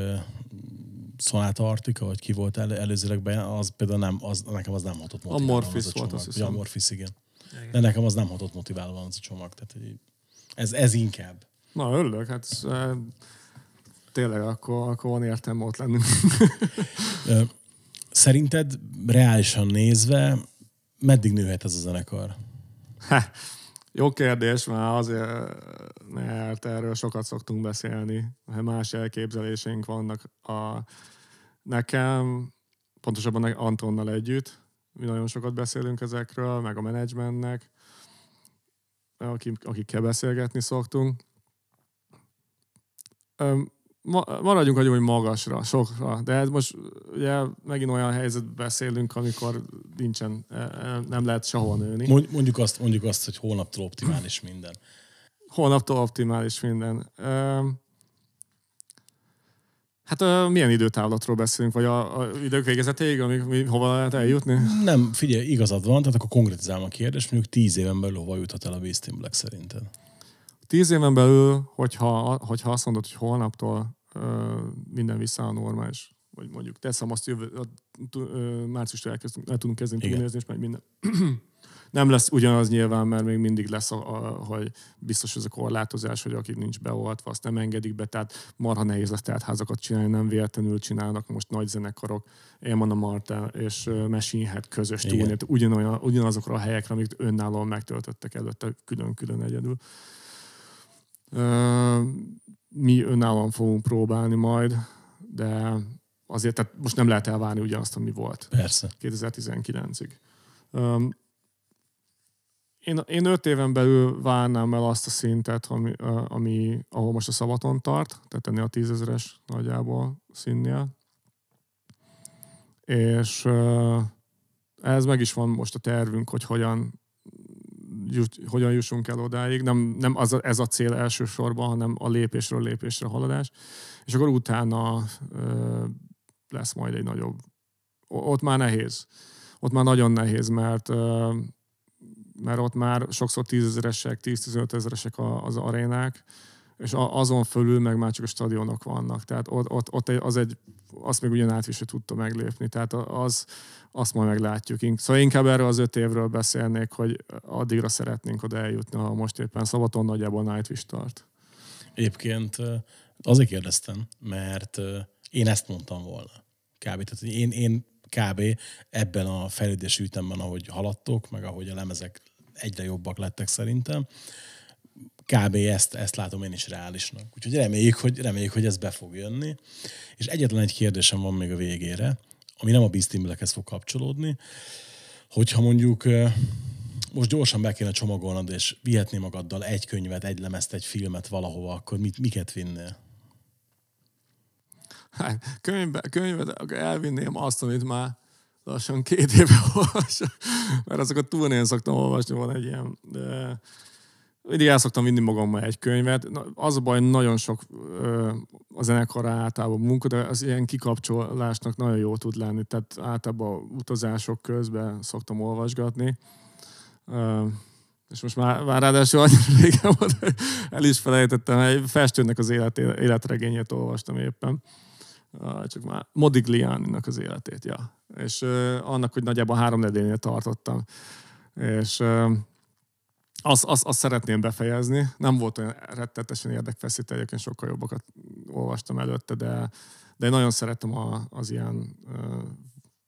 Sonata Artika, vagy ki volt el, előzőleg be, az például nem, az, nekem az nem hatott motiválóan. A Morphis volt, azt hiszem. Ja, a Morphis, igen. igen. De nekem az nem hatott motiválóan az a csomag. Tehát, ez, ez inkább. Na, örülök, hát ez, e, tényleg akkor, akkor van értelme ott lenni. Szerinted reálisan nézve meddig nőhet ez a zenekar? Ha, jó kérdés, már azért, mert erről sokat szoktunk beszélni, más elképzeléseink vannak. A, nekem, pontosabban Antonnal együtt, mi nagyon sokat beszélünk ezekről, meg a menedzsmentnek, akik, akikkel beszélgetni szoktunk. Maradjunk hogy magasra, sokra, de ez most ugye megint olyan helyzet beszélünk, amikor nincsen, e, e, nem lehet sehol nőni. Mondjuk azt, mondjuk azt, hogy holnaptól optimális minden. Holnaptól optimális minden. Hát milyen időtávlatról beszélünk, vagy a, a idők végezetéig, amíg mi, hova lehet eljutni? Nem, figyelj, igazad van, tehát akkor konkrétizálom a kérdést, mondjuk tíz éven belül hova juthat el a Beast in Black szerinted? Tíz éven belül, hogyha, hogyha azt mondod, hogy holnaptól uh, minden vissza a normális, vagy mondjuk teszem azt, jövő, uh, márciustól elkezdünk, el tudunk kezdeni túlnézni, és meg minden nem lesz ugyanaz nyilván, mert még mindig lesz, a, a, hogy biztos ez a korlátozás, hogy akik nincs beoltva, azt nem engedik be, tehát marha nehéz lesz tehát házakat csinálni, nem véletlenül csinálnak most nagy zenekarok, Éman a Marta és Machine Head közös túlnét, ugyanolyan, ugyanazokra a helyekre, amiket önállóan megtöltöttek előtte külön-külön egyedül. Mi önállóan fogunk próbálni majd, de azért tehát most nem lehet elvárni ugyanazt, ami volt. Persze. 2019-ig. Én, én öt éven belül várnám el azt a szintet, ami, ami ahol most a szabaton tart, tehát ennél a tízezeres nagyjából színnél. És ez meg is van most a tervünk, hogy hogyan, hogyan jussunk el odáig. Nem, nem az ez a cél elsősorban, hanem a lépésről lépésre haladás. És akkor utána ö, lesz majd egy nagyobb. Ott már nehéz. Ott már nagyon nehéz, mert ö, mert ott már sokszor tízezeresek, 10-15 ezeresek az arénák, és azon fölül meg már csak a stadionok vannak. Tehát ott, ott, ott az egy, azt még ugyan át is tudta meglépni. Tehát az, azt majd meglátjuk. Szóval inkább erről az öt évről beszélnék, hogy addigra szeretnénk oda eljutni, ha most éppen szabaton nagyjából Nightwish tart. Egyébként azért kérdeztem, mert én ezt mondtam volna. Kb. Tehát én, én kb. ebben a fejlődési ütemben, ahogy haladtok, meg ahogy a lemezek egyre jobbak lettek szerintem, kb. ezt, ezt látom én is reálisnak. Úgyhogy reméljük, hogy, reméljük, hogy ez be fog jönni. És egyetlen egy kérdésem van még a végére, ami nem a Beastimblekhez fog kapcsolódni, hogyha mondjuk most gyorsan be kéne csomagolnod, és vihetné magaddal egy könyvet, egy lemezt, egy filmet valahova, akkor mit, miket vinnél? Hát, könyvbe, könyvet elvinném azt, amit már lassan két éve olvasom, mert azokat túl én szoktam olvasni, van egy ilyen, de mindig el szoktam vinni magammal egy könyvet. Az a baj, nagyon sok a zenekar általában munka, de az ilyen kikapcsolásnak nagyon jó tud lenni. Tehát általában utazások közben szoktam olvasgatni. és most már, már ráadásul annyira régen volt, el is felejtettem, egy festőnek az élet, életregényét olvastam éppen. Csak már Modigliani-nak az életét, ja. És uh, annak, hogy nagyjából három nedénél tartottam. És azt, azt, azt szeretném befejezni. Nem volt olyan rettetesen érdekfeszítő, egyébként sokkal jobbakat olvastam előtte, de, de én nagyon szeretem a, az ilyen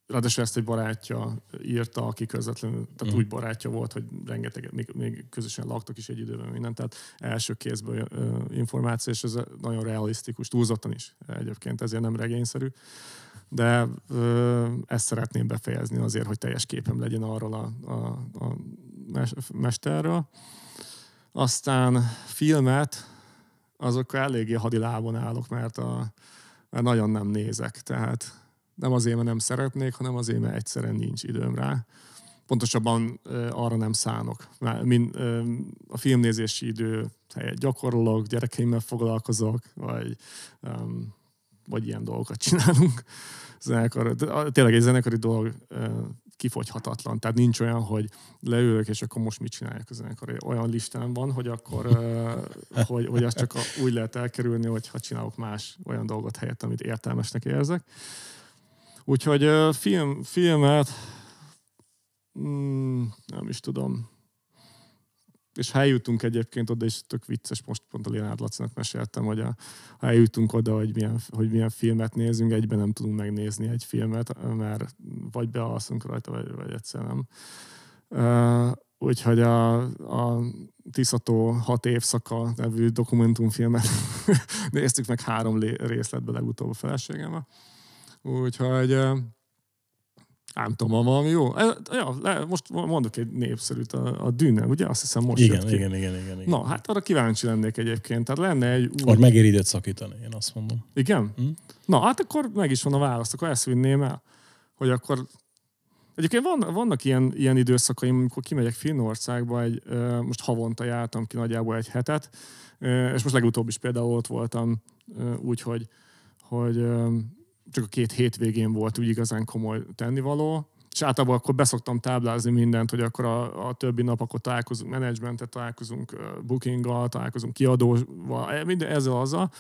Ráadásul ezt egy barátja írta, aki közvetlenül, tehát mm. úgy barátja volt, hogy rengeteg, még, még közösen laktak is egy időben minden, tehát első kézből ö, információ, és ez nagyon realisztikus, túlzottan is egyébként, ezért nem regényszerű. De ö, ezt szeretném befejezni azért, hogy teljes képem legyen arról a, a, a mesterről. Aztán filmet, azokkal eléggé hadilábon állok, mert, a, mert nagyon nem nézek, tehát nem azért, mert nem szeretnék, hanem azért, mert egyszerűen nincs időm rá. Pontosabban arra nem szánok. Mind, a filmnézési idő helyett gyakorolok, gyerekeimmel foglalkozok, vagy, vagy ilyen dolgokat csinálunk. Zenekar, tényleg egy zenekari dolog kifogyhatatlan. Tehát nincs olyan, hogy leülök, és akkor most mit csinálják a zenekar. Olyan listán van, hogy akkor hogy, hogy azt csak úgy lehet elkerülni, hogy ha csinálok más olyan dolgot helyett, amit értelmesnek érzek. Úgyhogy film, filmet mm, nem is tudom. És ha eljutunk egyébként oda, és tök vicces, most pont a Lénárd Lacinak meséltem, hogy a, ha eljutunk oda, hogy milyen, hogy milyen filmet nézünk, egyben nem tudunk megnézni egy filmet, mert vagy bealszunk rajta, vagy, vagy egyszer nem. Uh, úgyhogy a, a Tiszató hat évszaka nevű dokumentumfilmet néztük meg három részletben legutóbb a feleségemmel. Úgyhogy nem tudom, valami jó. Ja, le, most mondok egy népszerűt, a, a Dűne, ugye? Azt hiszem most igen, igen, igen, igen, igen. Na, hát arra kíváncsi lennék egyébként. Tehát lenne egy új... Or megéri időt szakítani, én azt mondom. Igen? Hm? Na, hát akkor meg is van a választ, akkor ezt vinném el, hogy akkor Egyébként van, vannak ilyen, ilyen időszakaim, amikor kimegyek Finnországba, egy, most havonta jártam ki nagyjából egy hetet, és most legutóbb is például ott voltam úgy, hogy, hogy csak a két hétvégén volt úgy igazán komoly tennivaló, és általában akkor beszoktam táblázni mindent, hogy akkor a, a többi nap akkor találkozunk menedzsmentet, találkozunk bookinggal, találkozunk kiadóval, e, minden ezzel azzal.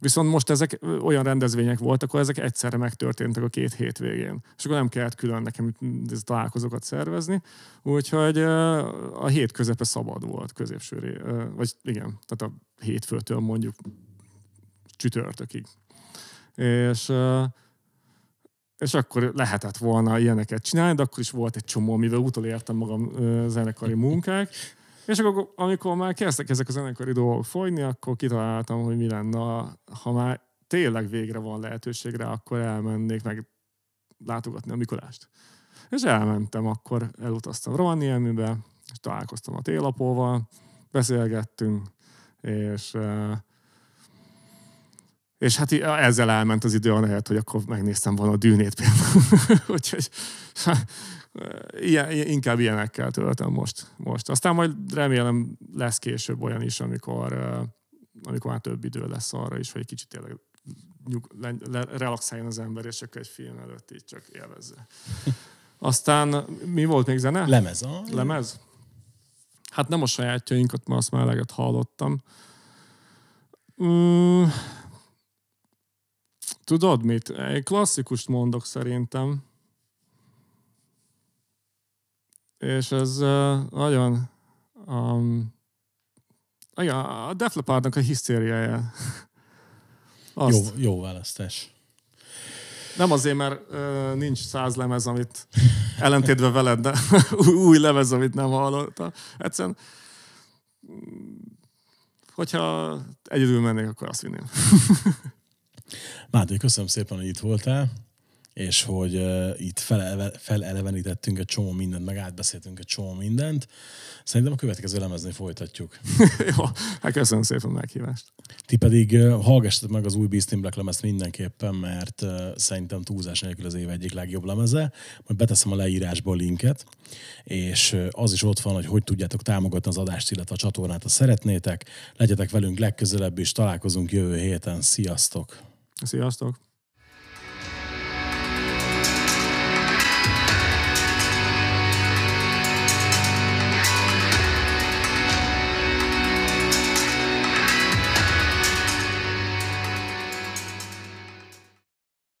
Viszont most ezek olyan rendezvények voltak, akkor ezek egyszerre megtörténtek a két hétvégén. És akkor nem kellett külön nekem találkozókat szervezni. Úgyhogy a hét közepe szabad volt középsőré. Vagy igen, tehát a hétfőtől mondjuk csütörtökig és, és akkor lehetett volna ilyeneket csinálni, de akkor is volt egy csomó, mivel utolértem magam zenekari munkák, és akkor, amikor már kezdtek ezek a zenekari dolgok folyni, akkor kitaláltam, hogy mi lenne, ha már tényleg végre van lehetőségre, akkor elmennék meg látogatni a Mikulást. És elmentem, akkor elutaztam Rovaniemibe, és találkoztam a télapóval, beszélgettünk, és és hát ezzel elment az idő, ahelyett, hogy akkor megnéztem volna a dűnét például. Úgyhogy ilyen, inkább ilyenekkel töltöm most, most. Aztán majd remélem lesz később olyan is, amikor, amikor már több idő lesz arra is, hogy egy kicsit tényleg nyug, le, le, relaxáljon az ember, és csak egy film előtt így csak élvezze. Aztán mi volt még zene? Lemez. A... Lemez? Hát nem a sajátjainkat, mert azt már eleget hallottam. Mm, Tudod mit? Egy klasszikust mondok szerintem. És ez uh, nagyon... Um, igen, a Def Leppardnak a hisztériája. Jó, jó választás. Nem azért, mert uh, nincs száz lemez, amit ellentétve veled, de új lemez, amit nem hallottam. Egyszerűen, hogyha egyedül mennék, akkor azt vinném. Máté, köszönöm szépen, hogy itt voltál, és hogy uh, itt feleleve, felelevenítettünk egy csomó mindent, meg átbeszéltünk egy csomó mindent. Szerintem a következő lemezni folytatjuk. Jó, hát köszönöm szépen a meghívást. Ti pedig uh, hallgassatok meg az új Beastin Black lemezt mindenképpen, mert uh, szerintem túlzás nélkül az év egyik legjobb lemeze. Majd beteszem a leírásba a linket, és uh, az is ott van, hogy hogy tudjátok támogatni az adást, illetve a csatornát, ha szeretnétek. Legyetek velünk legközelebb is, találkozunk jövő héten. Sziasztok! Sziasztok!